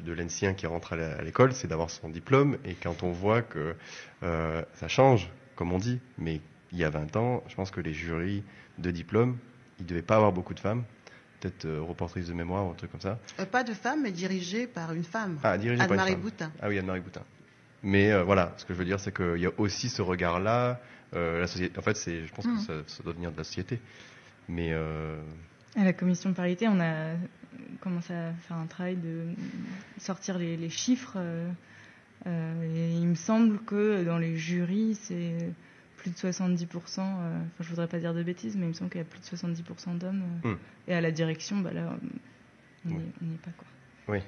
de, l'ancien qui rentre à l'école, c'est d'avoir son diplôme. Et quand on voit que ça change, comme on dit, mais il y a 20 ans, je pense que les jurys de diplôme, ils ne devaient pas avoir beaucoup de femmes. Peut-être euh, reportrice de mémoire ou un truc comme ça. Euh, pas de femme, mais dirigée par une femme. Ah, dirigé par une Anne-Marie femme. Boutin. Ah oui, Anne-Marie Boutin. Mais euh, voilà, ce que je veux dire, c'est qu'il y a aussi ce regard-là. euh, la société, en fait, c'est, je pense que ça, ça doit venir de la société. Mais euh, À la commission parité, on a commencé à faire un travail de sortir les, les chiffres. et il me semble que dans les jurys, c'est plus de 70%. euh, Enfin, je voudrais pas dire de bêtises, mais il me semble qu'il y a plus de 70% d'hommes. euh, Hmm. Et à la direction, bah là, on n'y Oui. on n'y est pas. Quoi. oui.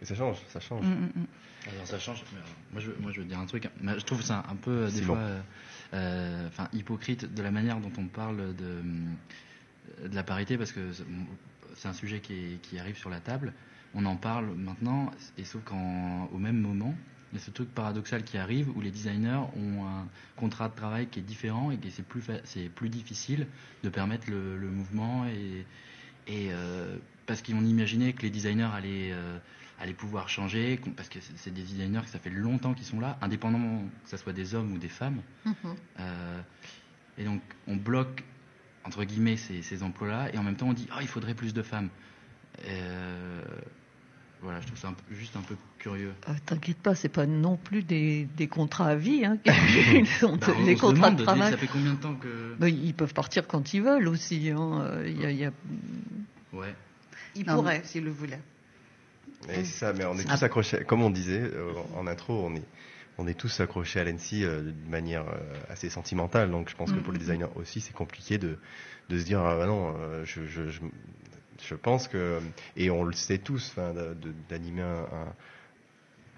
Mais ça change, ça change. Mm, mm, mm. Alors ça change. mais, euh, moi, je, veux- moi, je veux dire un truc. Mais Je trouve ça un peu euh, des fois, euh, euh, enfin, hypocrite de la manière dont on parle de, de la parité, parce que c'est- c'est un sujet qui, est- qui arrive sur la table. On en parle maintenant, et sauf qu'au même moment, il y a ce truc paradoxal qui arrive où les designers ont un contrat de travail qui est différent et que c'est plus, c'est plus difficile de permettre le, le mouvement et, et euh, parce qu'ils ont imaginé que les designers allaient, euh, allaient pouvoir changer, qu'on- parce que c'est des designers que ça fait longtemps qu'ils sont là, indépendamment que ce soit des hommes ou des femmes. Mhm. Euh, et donc on bloque entre guillemets ces, ces emplois-là et en même temps on dit ah il faudrait plus de femmes. Voilà, je trouve ça un peu- juste un peu curieux. Euh, T'inquiète pas, c'est pas non plus des, des contrats à vie. Hein, qui sont Bah, les contrats demande, de travail. Ça fait combien de temps que Mais ils peuvent partir quand ils veulent aussi. hein. Euh, il y a- il y a- ouais. Il Non, pourrait, s'il le voulait. Et c'est ça, mais on est Ah. tous accrochés, comme on disait euh, en intro, on est, on est tous accrochés à l'ENSI euh, d'une manière euh, assez sentimentale. Donc je pense que pour les designers aussi, c'est compliqué de, de se dire ah bah non, euh, je, je, je, je pense que et on le sait tous, d'animer un,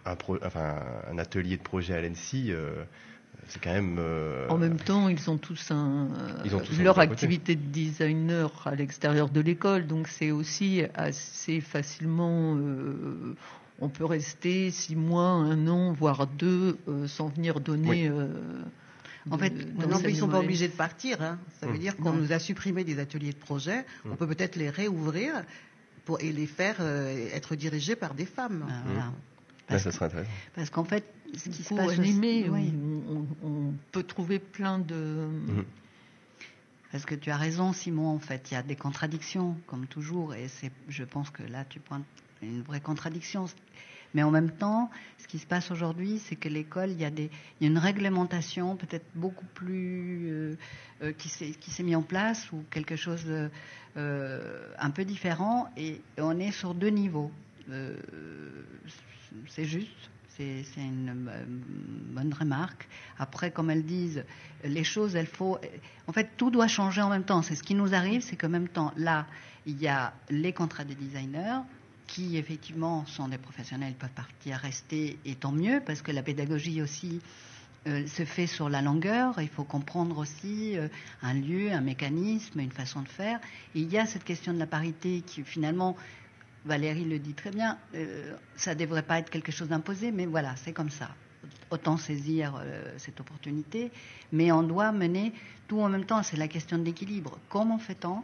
un, un pro- enfin, un atelier de projet à l'ENSI, euh, c'est quand même. euh, En même temps, ils ont tous, un, Ils ont tous un leur activité de designer à l'extérieur de l'école, donc c'est aussi assez facilement. euh, on peut rester six mois, un an, voire deux, sans venir donner. Oui. En fait, mais ils sont pas obligés de partir. hein. Ça veut Mm. dire qu'on Non. nous a supprimé des ateliers de projet. Mm. On peut peut-être les réouvrir pour, et les faire euh, être dirigés par des femmes. Ah, voilà. Parce, ça serait intéressant. parce qu'en fait, ce qui se passe aussi- oui. on, on- on peut trouver plein de. Parce que tu as raison, Simon, en fait, il y a des contradictions, comme toujours, et c'est, je pense que là, tu pointes une vraie contradiction. Mais en même temps, ce qui se passe aujourd'hui, c'est que l'école, il y a des, une réglementation peut-être beaucoup plus euh, euh, qui s'est qui s'est mis en place ou quelque chose euh, euh, un peu différent, et on est sur deux niveaux. C'est juste. C'est une bonne remarque. Après, comme elles disent, les choses, il faut. En fait, tout doit changer en même temps. C'est ce qui nous arrive, c'est qu'en même temps, là, il y a les contrats des designers qui, effectivement, sont des professionnels, peuvent partir, rester, et tant mieux, parce que la pédagogie aussi euh, se fait sur la longueur. Il faut comprendre aussi euh, un lieu, un mécanisme, une façon de faire. Et il y a cette question de la parité qui, finalement, Valérie le dit très bien, euh, ça ne devrait pas être quelque chose d'imposé, mais voilà, c'est comme ça. Autant saisir cette opportunité, mais on doit mener tout en même temps. C'est la question de l'équilibre. Comment fait-on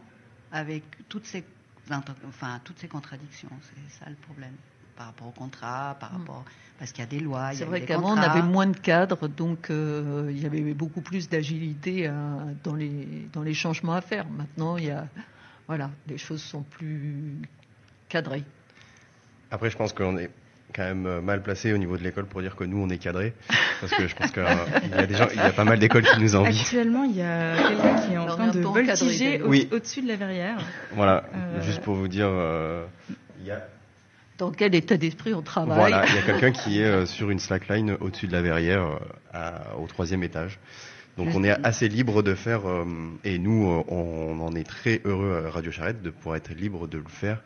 avec toutes ces, enfin, toutes ces contradictions C'est ça le problème par rapport au contrat, par rapport parce qu'il y a des lois. il y C'est vrai qu'avant, on avait moins de cadres, donc euh, il y avait beaucoup plus d'agilité à- dans les, dans les changements à faire. Maintenant, il y a, voilà, les choses sont plus cadrées. Après, je pense qu'on est quand même euh, mal placé au niveau de l'école pour dire que nous, on est cadré. Parce que je pense qu'il y a des gens, il y a pas mal d'écoles qui nous envient. Actuellement, il y a quelqu'un qui est en train de voltiger Oui. au-dessus de la verrière. Voilà, Euh, juste pour vous dire, euh, il y a, Dans quel état d'esprit on travaille voilà, il y a quelqu'un qui est euh, sur une slackline au-dessus de la verrière, euh, à- au troisième étage. Donc on est assez libre de faire, euh, et nous, euh, on en est très heureux à Radio Charrette de pouvoir être libre de le faire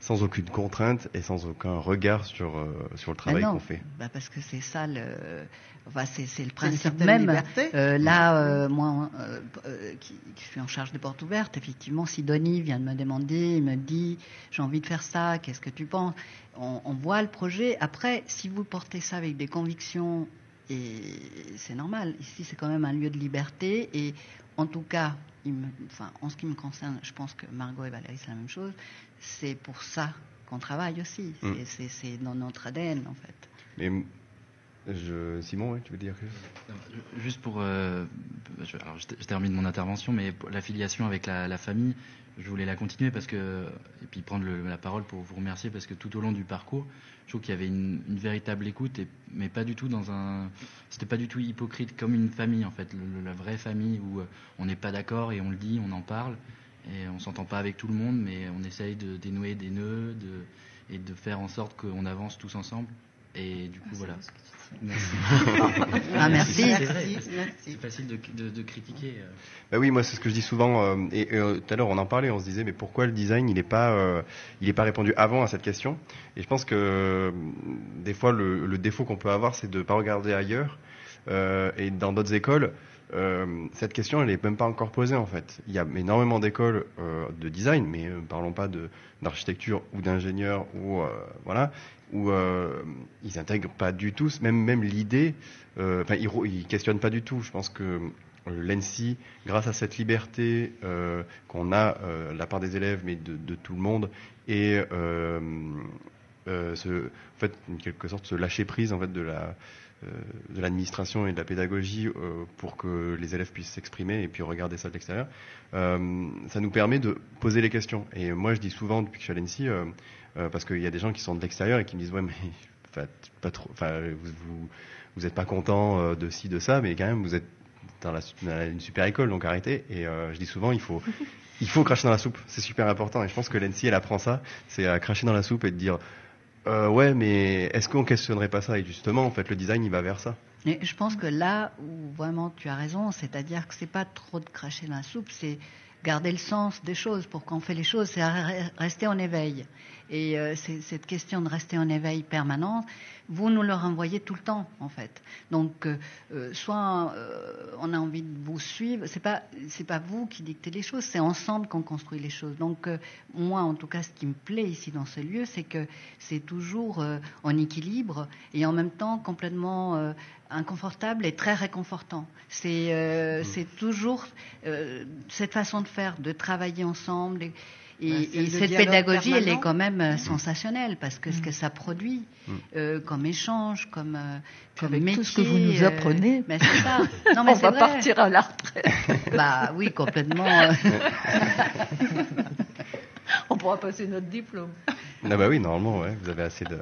sans aucune contrainte et sans aucun regard sur, euh, sur le travail Ben non, qu'on fait. bah parce que c'est ça le, enfin, c'est, c'est le principe même. liberté. Euh, là, euh, moi, euh, qui, qui suis en charge des portes ouvertes, effectivement, Sidonie vient de me demander, il me dit, j'ai envie de faire ça, qu'est-ce que tu penses? On, on voit le projet. Après, si vous portez ça avec des convictions, et c'est normal. Ici, c'est quand même un lieu de liberté, et en tout cas, il me- enfin, en ce qui me concerne, je pense que Margot et Valérie, c'est la même chose. C'est pour ça qu'on travaille aussi. Mm. C'est- dans notre ADN, en fait. Mais je, Simon, ouais, tu veux dire quelque chose? Non, ju- Juste pour. euh, je, alors je, je termine mon intervention, mais pour l'affiliation avec la, la famille, je voulais la continuer parce que. Et puis prendre le- la parole pour vous remercier parce que tout au long du parcours, je trouve qu'il y avait une, une véritable écoute, et, mais pas du tout dans un. C'était pas du tout hypocrite, comme une famille en fait, le- la vraie famille où euh, on n'est pas d'accord et on le dit, on en parle, et on s'entend pas avec tout le monde, mais on essaye de dénouer des nœuds de, et de faire en sorte qu'on avance tous ensemble. Et du coup, voilà. Merci. Ah, merci. C'est facile de, de- de critiquer. euh. Bah oui, moi c'est ce que je dis souvent. euh, et euh, tout à l'heure on en parlait, on se disait mais pourquoi le design il n'est pas euh, il est pas répondu avant à cette question? Et je pense que des fois le, le défaut qu'on peut avoir c'est de pas regarder ailleurs. Euh, et dans d'autres écoles, euh, cette question elle est même pas encore posée en fait. Il y a énormément d'écoles euh, de design, mais euh, parlons pas d'architecture ou d'ingénieur ou voilà où ils intègrent pas du tout, même même l'idée. Enfin, ils, ils questionnent pas du tout. Je pense que l'ENSI, grâce à cette liberté qu'on a la part des élèves, mais de, tout le monde, et en fait, en quelque sorte, ce lâcher prise en fait de la de l'administration et de la pédagogie euh, pour que les élèves puissent s'exprimer et puis regarder ça de l'extérieur, euh, ça nous permet de poser les questions. Et moi, je dis souvent depuis que je suis à l'ENSI, euh, euh, parce qu'il y a des gens qui sont de l'extérieur et qui me disent ouais mais pas trop, enfin vous, vous vous êtes pas content euh, de ci de ça, mais quand même vous êtes dans, la, dans une super école donc arrêtez. Et euh, je dis souvent il faut il faut cracher dans la soupe, c'est super important. Et je pense que l'ENSI elle apprend ça, c'est à cracher dans la soupe et de dire euh, ouais mais est-ce qu'on questionnerait pas ça Et justement en fait le design il va vers ça. Je pense que là où vraiment tu as raison, c'est-à-dire que c'est pas trop de cracher dans la soupe, c'est garder le sens des choses. Pourquoi on fait les choses, c'est re- rester en éveil. Et euh, c'est cette question de rester en éveil permanent, vous nous le renvoyez tout le temps, en fait. Donc, euh, euh, soit euh, on a envie de vous suivre, c'est pas c'est pas vous qui dictez les choses, c'est ensemble qu'on construit les choses. Donc, euh, moi, en tout cas, ce qui me plaît ici dans ce lieu, c'est que c'est toujours euh, en équilibre et en même temps complètement euh, inconfortable et très réconfortant. C'est euh, c'est toujours euh, cette façon de faire, de travailler ensemble. Et, et- cette pédagogie, elle est quand même euh, sensationnelle parce que ce que ça produit Mm. euh, comme échange, comme, euh, Puis comme avec métier. tout ce que vous nous euh, apprenez. mais c'est ça. Non, mais on va vrai. partir à la retraite. Bah oui, complètement. on pourra passer notre diplôme. Ah bah oui, normalement, ouais, vous avez assez de.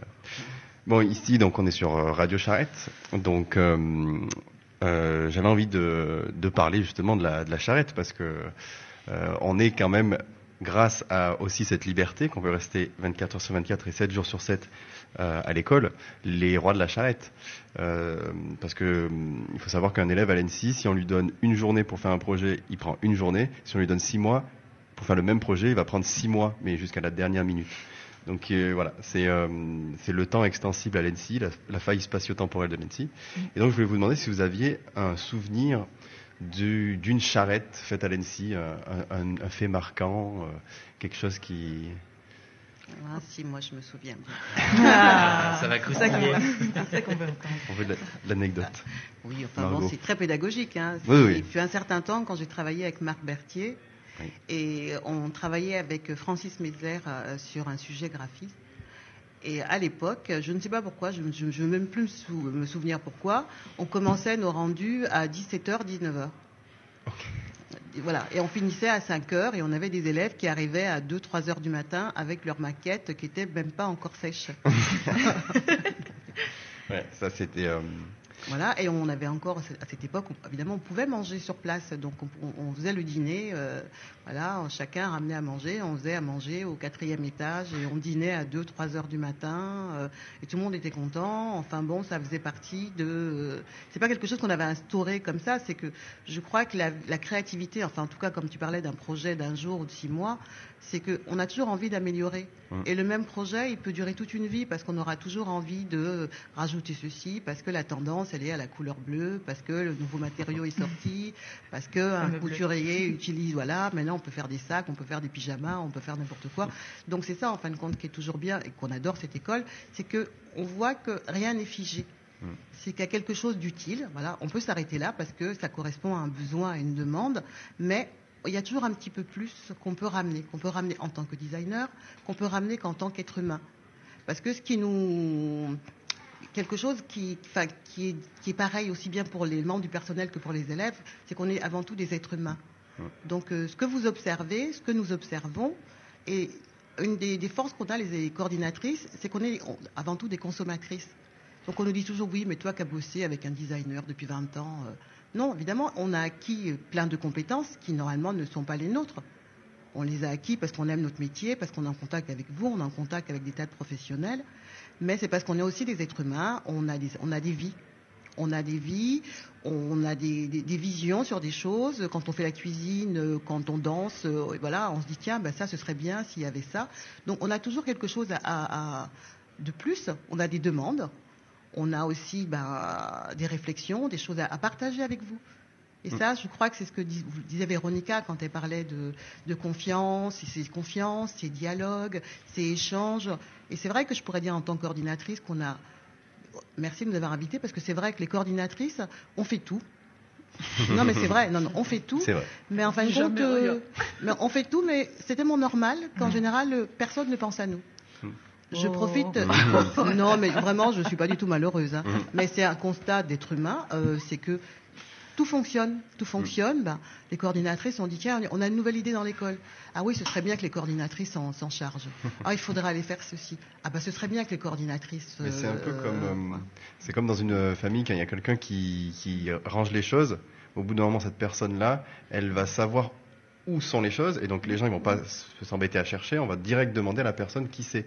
Bon, ici, donc, on est sur Radio Charrette. Donc, euh, euh, j'avais envie de, de parler justement de la, de la charrette parce que euh, on est quand même, grâce à aussi cette liberté, qu'on peut rester 24 heures sur 24 et 7 jours sur 7 euh, à l'école, les rois de la charrette. Euh, parce que hum, il faut savoir qu'un élève à l'ENSI, si on lui donne une journée pour faire un projet, il prend une journée. Si on lui donne six mois pour faire le même projet, il va prendre six mois, mais jusqu'à la dernière minute. Donc euh, voilà, c'est c'est le temps extensible à l'ENSI, la, la faille spatio-temporelle de l'ENSI. Et donc je voulais vous demander si vous aviez un souvenir du- d'une charrette faite à l'ENSI, un, un- un fait marquant, euh, quelque chose qui... Ah, si, moi je me souviens. Ah, Ça va c'est ça qu'on croustiller. veut- c'est ça qu'on veut entendre. On veut de la- de l'anecdote. Oui, enfin Margot. bon, c'est très pédagogique. Hein. Oui, oui. Et puis un certain temps, quand j'ai travaillé avec Marc Berthier, Oui. et on travaillait avec Francis Metzer euh, sur un sujet graphique. Et à l'époque, je ne sais pas pourquoi, je ne veux même plus me, sou- me souvenir pourquoi, on commençait nos rendus à 17h, 19h. Et Voilà, et on finissait à 5 heures et on avait des élèves qui arrivaient à 2-3 heures du matin avec leur maquette qui était même pas encore sèche. Ouais, ça c'était... euh, Voilà, et on avait encore, à cette époque, évidemment, on pouvait manger sur place. Donc, on, faisait le dîner, euh, voilà, chacun ramenait à manger. On faisait à manger au quatrième étage et on dînait à 2, 3 heures du matin. euh, et tout le monde était content. Enfin, bon, ça faisait partie de. euh, c'est pas quelque chose qu'on avait instauré comme ça. C'est que je crois que la créativité, enfin, en tout cas, comme tu parlais d'un projet d'un jour ou de six mois, c'est qu'on a toujours envie d'améliorer. Mm. Et le même projet, il peut durer toute une vie parce qu'on aura toujours envie de rajouter ceci, parce que la tendance, elle est à la couleur bleue, parce que le nouveau matériau est sorti, parce que un Fameux bleu. couturier utilise, voilà, maintenant on peut faire des sacs, on peut faire des pyjamas, on peut faire n'importe quoi. Donc c'est ça, en fin de compte, qui est toujours bien et qu'on adore cette école, c'est que on voit que rien n'est figé. Mm. C'est qu'il y a quelque chose d'utile. Voilà, on peut s'arrêter là parce que ça correspond à un besoin, à une demande, mais il y a toujours un petit peu plus qu'on peut ramener, qu'on peut ramener en tant que designer, qu'on peut ramener qu'en tant qu'être humain. Parce que ce qui nous quelque chose qui, enfin, qui, est, qui est pareil aussi bien pour les membres du personnel que pour les élèves, c'est qu'on est avant tout des êtres humains. Donc euh, ce que vous observez, ce que nous observons, et une des, des forces qu'on a les coordinatrices, c'est qu'on est avant tout des consommatrices. Donc on nous dit toujours oui, mais toi qui as bossé avec un designer depuis 20 ans, euh, non, évidemment, on a acquis euh, plein de compétences qui normalement ne sont pas les nôtres. On les a acquis parce qu'on aime notre métier, parce qu'on est en contact avec vous, on est en contact avec des tas de professionnels, mais c'est parce qu'on est aussi des êtres humains, on a des, vies. On a des vies, on a des, visions sur des choses. Quand on fait la cuisine, euh, quand on danse, euh, voilà, on se dit tiens, ben ça, ce serait bien s'il y avait ça. Donc on a toujours quelque chose de plus. On a des demandes, on a aussi ben, des réflexions, des choses à, à partager avec vous. Et ça, je crois que c'est ce que dis- vous disait Véronica quand elle parlait de, de confiance, c'est confiance, c'est dialogue, c'est échange. Et c'est vrai que je pourrais dire en tant que coordinatrice qu'on a. Merci de nous avoir invités parce que c'est vrai que les coordinatrices, on fait tout. non, mais c'est vrai, non, non, on fait tout. C'est vrai. Mais en fin de compte, euh, on fait tout, mais c'est tellement normal qu'en général, euh, personne ne pense à nous. Je Oh. profite. non, mais vraiment, je suis pas du tout malheureuse. hein. Mais c'est un constat d'être humain. euh, c'est que tout fonctionne, tout fonctionne. Ben, les coordinatrices ont dit tiens, on a une nouvelle idée dans l'école. Ah oui, ce serait bien que les coordinatrices s'en s'en chargent. Ah, il faudrait aller faire ceci. Ah ben, ce serait bien que les coordinatrices. Mais c'est un peu euh, comme, euh, c'est comme dans une euh, famille quand il y a quelqu'un qui, qui range les choses. Au bout d'un moment, cette personne-là, elle va savoir où sont les choses, et donc les gens ils vont pas s'embêter à chercher. On va direct demander à la personne qui sait.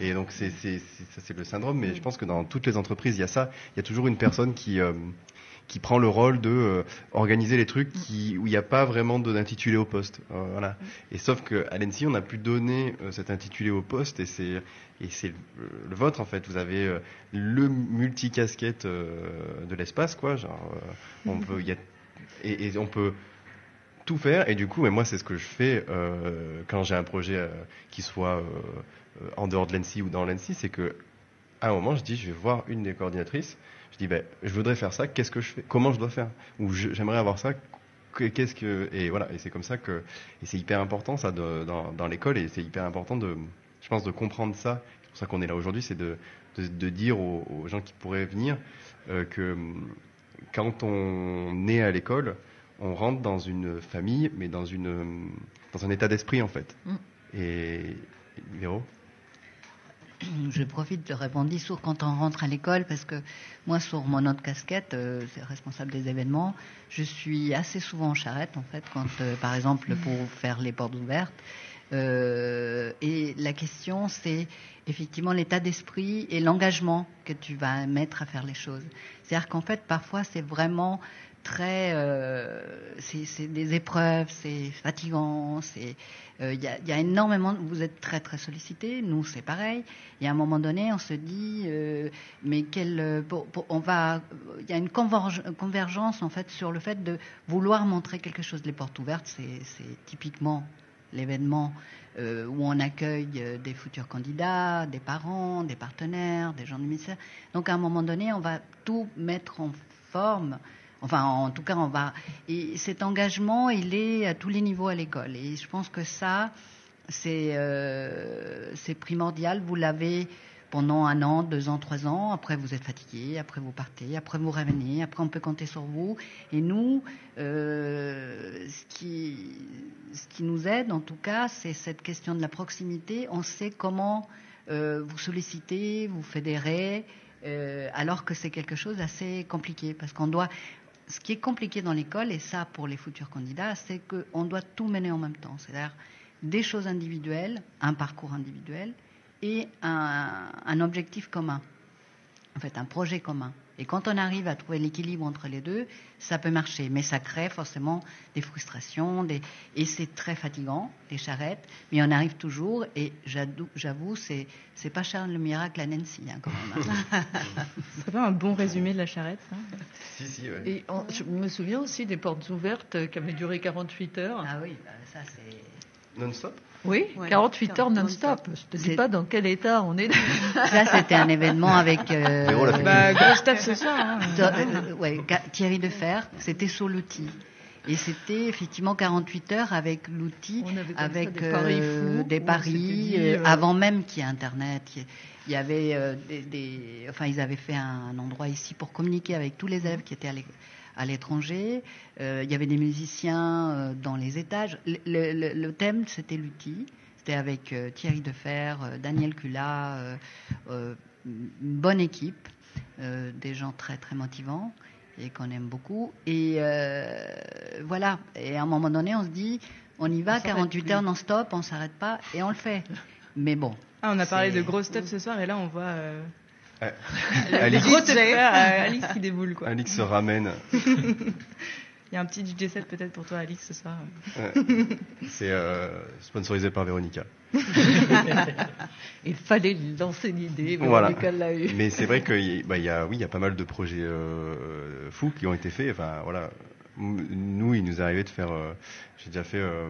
Et donc c'est c'est c'est- ça c'est le syndrome. Mais je pense que dans toutes les entreprises, il y a ça. Il y a toujours une personne qui euh, qui prend le rôle de euh, organiser les trucs qui, où il n'y a pas vraiment d'intitulé au poste. Euh, voilà. Et sauf qu'à l'ENSI, on a pu donner euh, cet intitulé au poste et c'est et c'est le, le vôtre en fait. Vous avez le multicasquette de l'espace quoi. Genre, on peut, il y a, et, et on peut faire. Et du coup, et moi, c'est ce que je fais euh, quand j'ai un projet euh, qui soit euh, en dehors de l'ENSI ou dans l'ENSI, c'est que à un moment, je dis, je vais voir une des coordinatrices. Je dis, ben, je voudrais faire ça. Qu'est-ce que je fais? Comment je dois faire? Ou j'aimerais avoir ça. que- Qu'est-ce que et voilà. Et c'est comme ça que et c'est hyper important ça dans, l'école et c'est hyper important de, je pense, de comprendre ça. C'est pour ça qu'on est là aujourd'hui, c'est de, de, dire aux, gens qui pourraient venir que quand on est à l'école, on rentre dans une famille, mais dans une dans un état d'esprit en fait. Mm. Et Véro? Je profite de répondre sur quand on rentre à l'école parce que moi, sur mon autre casquette, euh, c'est responsable des événements, je suis assez souvent en charrette en fait, quand euh, par exemple pour faire les portes ouvertes. Euh, et la question, c'est effectivement l'état d'esprit et l'engagement que tu vas mettre à faire les choses. C'est-à-dire qu'en fait, parfois, c'est vraiment très, euh, c'est des épreuves, c'est fatigant, c'est, euh, il y, a, énormément, vous êtes très très sollicité, nous c'est pareil. Il y a un moment donné, on se dit, euh, mais quel, euh, pour- pour- on va, il y a une converge- convergence en fait sur le fait de vouloir montrer quelque chose. Les portes ouvertes, c'est typiquement l'événement où on accueille des futurs candidats, des parents, des partenaires, des gens du ministère. Donc à un moment donné, on va tout mettre en forme. Enfin, en tout cas, on va. Et cet engagement, il est à tous les niveaux à l'école. Et je pense que ça, c'est euh, c'est primordial. Vous l'avez pendant un an, deux ans, trois ans. Après, vous êtes fatigué. Après, vous partez. Après, vous revenez. Après, on peut compter sur vous. Et nous, euh, ce, qui, nous aide, en tout cas, c'est cette question de la proximité. On sait comment euh, vous solliciter, vous fédérer. alors que c'est quelque chose d'assez compliqué parce qu'on doit. Ce qui est compliqué dans l'école, et ça pour les futurs candidats, c'est qu'on doit tout mener en même temps. C'est-à-dire des choses individuelles, un parcours individuel et un, un objectif commun. En fait, un projet commun. Et quand on arrive à trouver l'équilibre entre les deux, ça peut marcher. Mais ça crée forcément des frustrations, des... et c'est très fatigant, les charrettes. Mais on arrive toujours, et j'avoue, c'est, c'est pas Charles le miracle à Nancy, hein, quand même. C'est pas un bon résumé de la charrette, ça? Si, si, ouais. Et on- je me souviens aussi des portes ouvertes qui avaient duré 48 heures. Ah oui, bah, ça c'est. Non-stop Oui, Ouais, 48 heures non-stop. Je te C'est- dis pas dans quel état on est. Ça, c'était un événement avec. euh. Bah, ce soir. hein. Euh, ouais, Ga- Thierry Defer, c'était sur l'outil. Et c'était effectivement 48 heures avec l'outil, avec des paris euh, fous, des où on paris, s'était dit, euh, euh, avant même qu'il y ait Internet. Il y- avait euh, des, des- Enfin, ils avaient fait un, endroit ici pour communiquer avec tous les élèves qui étaient à l'é- à l'étranger. Euh, il y avait des musiciens euh, dans les étages. Le, le- le- le thème, c'était l'outil. C'était avec euh, Thierry Defer, Daniel Cula, une bonne équipe, des gens très très motivants et qu'on aime beaucoup. Et voilà. Et à un moment donné, on se dit, on y va, s'arrête 48 plus. heures non-stop, on s'arrête pas et on le fait. Mais bon. Ah, on a parlé de gros stuff ce soir, et là, on voit euh, Euh, Alix qui déboule, quoi. Alix se ramène. Il y a un petit DJ set peut-être pour toi, Alix, ce soir. Ouais. C'est euh, sponsorisé par Véronica. Il fallait lui lancer l'idée, mais Voilà. L'a eu. Mais c'est vrai qu'il bah, y a, oui, il y a pas mal de projets euh, fous qui ont été faits. Enfin, voilà. Nous, il nous est arrivé de faire. euh, J'ai déjà fait euh,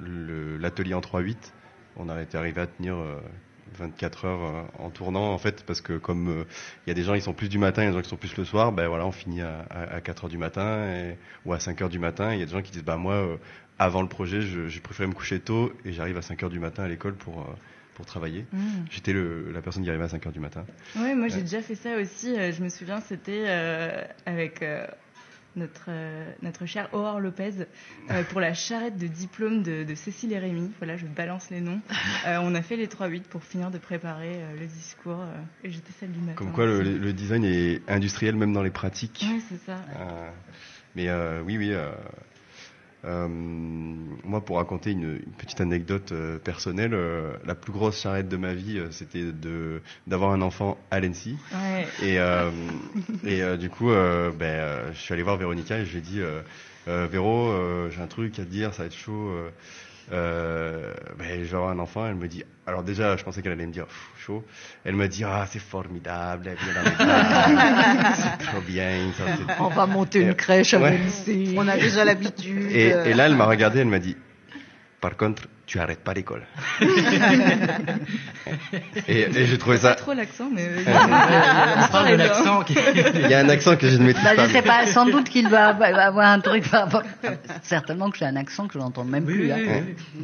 le- l'atelier en 3-8. On a été arrivé à tenir euh, 24 heures euh, en tournant, en fait, parce que comme euh, il y a des gens qui sont plus du matin, il y a des gens qui sont plus le soir, ben voilà, on finit à, à, à 4 heures du matin et, ou à 5 heures du matin. Il y a des gens qui disent, bah moi, euh, avant le projet, je- j'ai préféré me coucher tôt et j'arrive à 5 heures du matin à l'école pour, pour travailler. Mm. J'étais le- la personne qui arrivait à 5 heures du matin. Ouais, moi j'ai déjà fait ça aussi. Je me souviens, c'était euh, avec euh, notre, euh, notre chère Aurore Lopez euh, pour la charrette de diplôme de, de Cécile et Rémy. Voilà, je balance les noms. Euh, on a fait les 3-8 pour finir de préparer le discours et j'étais celle du matin. Comme quoi le, design est industriel même dans les pratiques. Ouais, c'est ça. Mais oui, oui. Euh, moi, pour raconter une, une petite anecdote euh, personnelle, euh, la plus grosse charrette de ma vie, c'était de d'avoir un enfant à l'ENSI. Ouais. Et, et du coup, ben, je suis allé voir Véronica et je lui ai dit, Véro, j'ai un truc à te dire, ça va être chaud. Euh, ben, je vais avoir un enfant. Elle me dit, alors déjà, je pensais qu'elle allait me dire chaud. Elle me dit, ah, c'est formidable, elle vient dans c'est trop bien. ça, c'est- On va monter une crèche à Ouais. On a déjà l'habitude. Et, et là, elle m'a regardé, elle m'a dit, par contre, tu arrêtes pas l'école. et et j'ai trouvé Pas ça. trop l'accent, mais. On parle de l'accent qui Il y a un accent que je ne maîtrise Bah, pas. je sais pas, sans doute qu'il doit avoir un truc par rapport. Certainement que j'ai un accent que je n'entends même plus. hein.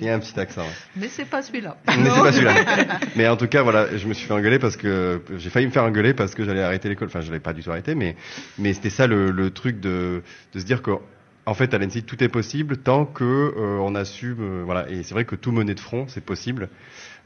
Il y a un petit accent. Mais c'est pas celui-là. Mais c'est pas celui-là. Mais en tout cas, voilà, je me suis fait engueuler parce que j'ai failli me faire engueuler parce que j'allais arrêter l'école. Enfin, je l'avais pas du tout arrêté, mais mais c'était ça le, le truc de de se dire que en fait à l'ENSI tout est possible tant que euh, on assume. euh, voilà, et c'est vrai que tout mener de front, c'est possible.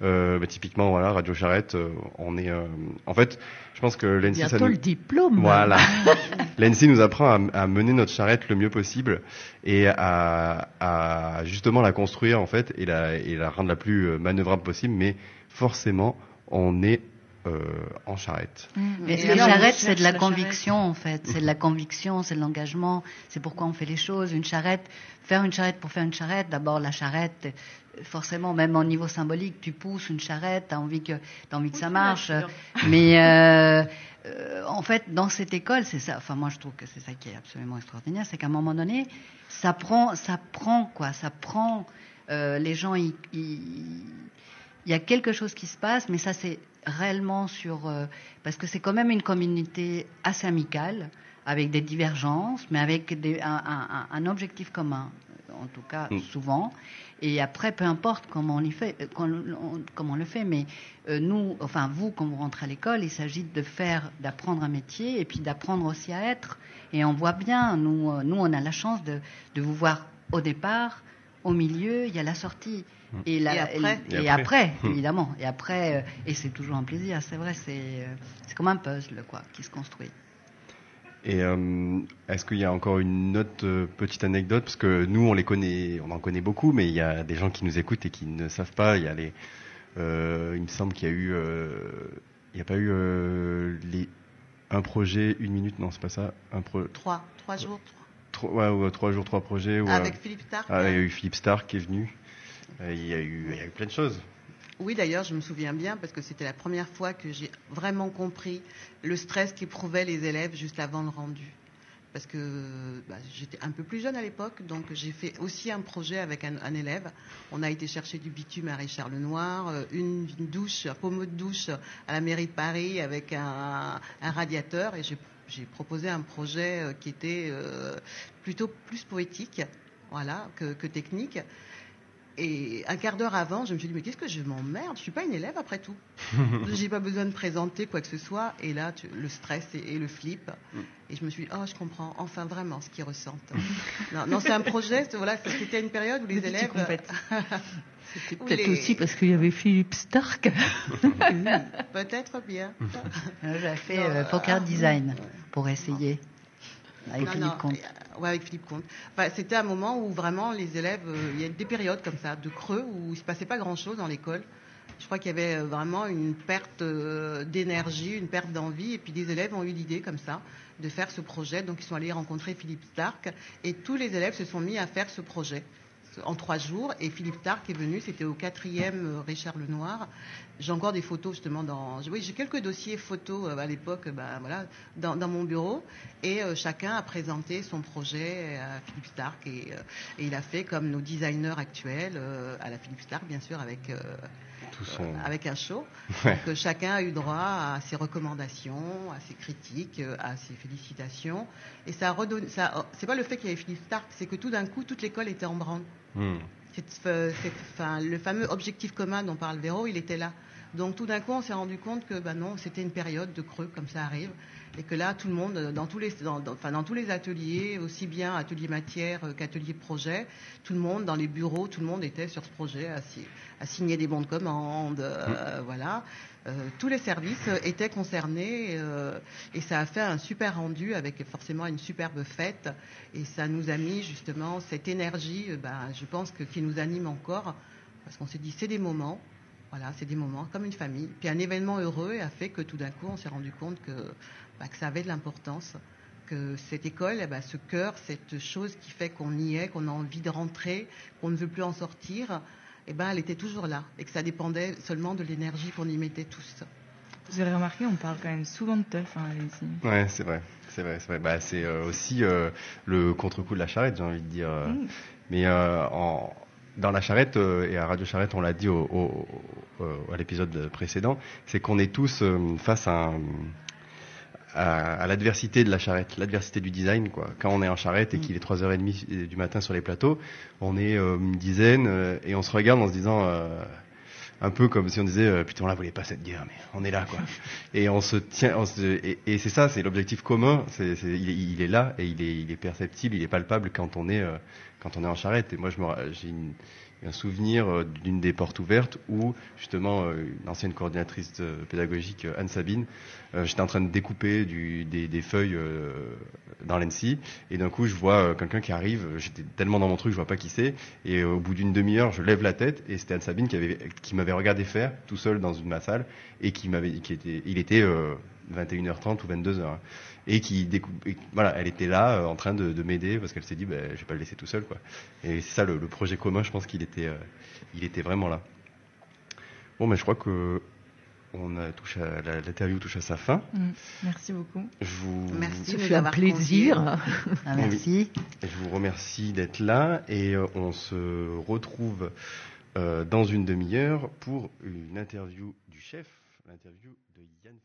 Euh, bah, typiquement, voilà, Radio Charrette, euh, on est. euh, en fait, je pense que l'ENSI ça Bientôt nous... le diplôme. Voilà. L'ENSI nous apprend à, à mener notre charrette le mieux possible et à, à justement la construire en fait et la, et la rendre la plus euh, manœuvrable possible. Mais forcément, on est euh, en charrette. Mais Et la charrette, c'est de la la conviction, en fait. C'est de la conviction, c'est de l'engagement. C'est pourquoi on fait les choses. Une charrette, faire une charrette pour faire une charrette. D'abord, la charrette, forcément, même au niveau symbolique, tu pousses une charrette, t'as envie que, t'as envie que ça marche. Mais euh, euh, en fait, dans cette école, c'est ça. Enfin, moi, je trouve que c'est ça qui est absolument extraordinaire, c'est qu'à un moment donné, ça prend, ça prend quoi, ça prend. euh, les gens, ils- ils- il y a quelque chose qui se passe, mais ça c'est réellement sur euh, parce que c'est quand même une communauté assez amicale avec des divergences, mais avec des- un, un- un objectif commun, en tout cas Mm. souvent. Et après, peu importe comment on, y fait, euh, comment on le fait, mais euh, nous, enfin vous, quand vous rentrez à l'école, il s'agit de faire, d'apprendre un métier et puis d'apprendre aussi à être. Et on voit bien, nous, euh, nous, on a la chance de, de vous voir au départ au milieu, il y a la sortie. Mm. Et, la- Et après. et, Et et après. après, Mm. évidemment. Et après, euh, et c'est toujours un plaisir, c'est vrai, c'est euh, c'est comme un puzzle quoi, qui se construit. Et euh, est-ce qu'il y a encore une autre euh, petite anecdote? Parce que nous, on les connaît, on en connaît beaucoup, mais il y a des gens qui nous écoutent et qui ne savent pas. Il y a les, euh, il me semble qu'il y a eu, euh, il n'y a pas eu euh, les, un projet, une minute, non, c'est pas ça. Un pro, Trois, trois jours. Trois, ouais, ouais, trois jours, trois projets. ou, Avec euh, Philippe Stark. ah, il y a eu Philippe Stark qui est venu. Euh, Il y a eu, il y a eu plein de choses. Oui, d'ailleurs, je me souviens bien parce que c'était la première fois que j'ai vraiment compris le stress qu'éprouvaient les élèves juste avant le rendu. Parce que bah, j'étais un peu plus jeune à l'époque, donc j'ai fait aussi un projet avec un, un élève. On a été chercher du bitume à Richard Lenoir, euh, une, une douche, un pommeau de douche à la mairie de Paris avec un, un radiateur, et j'ai j'ai proposé un projet euh, qui était euh, plutôt plus poétique, voilà, que, que technique. Et un quart d'heure avant, je me suis dit, mais qu'est-ce que je m'emmerde? Je suis pas une élève après tout. J'ai pas besoin de présenter quoi que ce soit. Et là, tu- le stress et, et le flip. Et je me suis dit, oh, je comprends enfin vraiment ce qu'ils ressentent. non, non, c'est un projet, voilà, c'était une période où les élèves. C'était Ou peut-être les- aussi parce qu'il y avait Philippe Stark. Peut-être bien. Euh, J'ai fait Non, euh, euh, poker ah, design pour essayer avec Non, Philippe non, Comte. euh, ouais, avec Philippe Comte. Enfin, c'était un moment où vraiment les élèves, euh, il y a des périodes comme ça, de creux, où il se passait pas grand-chose dans l'école. Je crois qu'il y avait euh, vraiment une perte d'énergie, une perte d'envie, et puis des élèves ont eu l'idée comme ça de faire ce projet. Donc ils sont allés rencontrer Philippe Stark, et tous les élèves se sont mis à faire ce projet en trois jours. Et Philippe Stark est venu, c'était au quatrième euh, Richard Lenoir. J'ai encore des photos justement dans. Oui, j'ai quelques dossiers photos euh, à l'époque, ben, voilà, dans, mon bureau. Et chacun a présenté son projet à Philippe Stark. Et, il a fait comme nos designers actuels, à la Philippe Stark, bien sûr, avec. Euh, Tout son... avec un show. Ouais. Donc, euh, chacun a eu droit à ses recommandations, à ses critiques, euh, à ses félicitations. Et ça a redonné. Ça, c'est pas le fait qu'il y avait Philippe Stark, c'est que tout d'un coup, toute l'école était en branle. Hmm. Enfin, le fameux objectif commun dont parle Véro, il était là. Donc tout d'un coup, on s'est rendu compte que ben non, c'était une période de creux, comme ça arrive, et que là, tout le monde, dans tous les, dans, dans- enfin, dans tous les ateliers, aussi bien atelier matière qu'atelier projet, tout le monde, dans les bureaux, tout le monde était sur ce projet, à, si- à signer des bons de commande, euh, voilà. Euh, tous les services étaient concernés euh, et ça a fait un super rendu avec forcément une superbe fête. Et ça nous a mis justement cette énergie, ben, je pense que qui nous anime encore parce qu'on s'est dit c'est des moments, voilà, c'est des moments comme une famille. Puis un événement heureux a fait que tout d'un coup on s'est rendu compte que, que ça avait de l'importance, que cette école, eh ben, ce cœur, cette chose qui fait qu'on y est, qu'on a envie de rentrer, qu'on ne veut plus en sortir, eh ben, elle était toujours là et que ça dépendait seulement de l'énergie qu'on y mettait tous. Vous avez remarqué, on parle quand même souvent de teuf hein, ici. Ouais, c'est vrai. C'est vrai, c'est vrai. Bah, c'est euh, aussi euh, le contre-coup de la charrette, j'ai envie de dire. euh. Mm. Mais euh, en, dans la charrette, euh, et à Radio Charrette, on l'a dit au, au- au- à l'épisode précédent, c'est qu'on est tous euh, face à, un- à, à l'adversité de la charrette, l'adversité du design. Quoi. Quand on est en charrette et qu'il est 3h30 du matin sur les plateaux, on est euh, une dizaine euh, et on se regarde en se disant... euh, un peu comme si on disait euh, putain on la voulait pas cette guerre mais on est là quoi et on se tient on se- et, et c'est ça c'est l'objectif commun c'est c'est- il, est, il est là et il est il est perceptible il est palpable quand on est euh, quand on est en charrette. Et moi j'ai un souvenir euh, d'une des portes ouvertes où justement euh, une ancienne coordinatrice euh, pédagogique Anne Sabine euh, j'étais en train de découper des, feuilles dans l'ENSI et d'un coup je vois quelqu'un qui arrive. J'étais tellement dans mon truc je vois pas qui c'est. Et au bout d'une demi-heure je lève la tête et c'était Anne Sabine qui avait qui m'avait regardé faire tout seul dans une ma salle et qui m'avait il était euh, 21h30 ou 22h hein, et qui découpe et voilà elle était là euh, en train de, de m'aider parce qu'elle s'est dit ben je vais pas le laisser tout seul quoi et c'est ça le, le projet commun je pense qu'il était euh, il était vraiment là bon mais je crois que on a touché à, la- l'interview touche à sa fin Mm. Merci beaucoup. je vous Merci de un plaisir. Ah, merci. Je vous remercie d'être là et euh, on se retrouve euh, dans une demi-heure pour une interview du chef, l'interview de Yann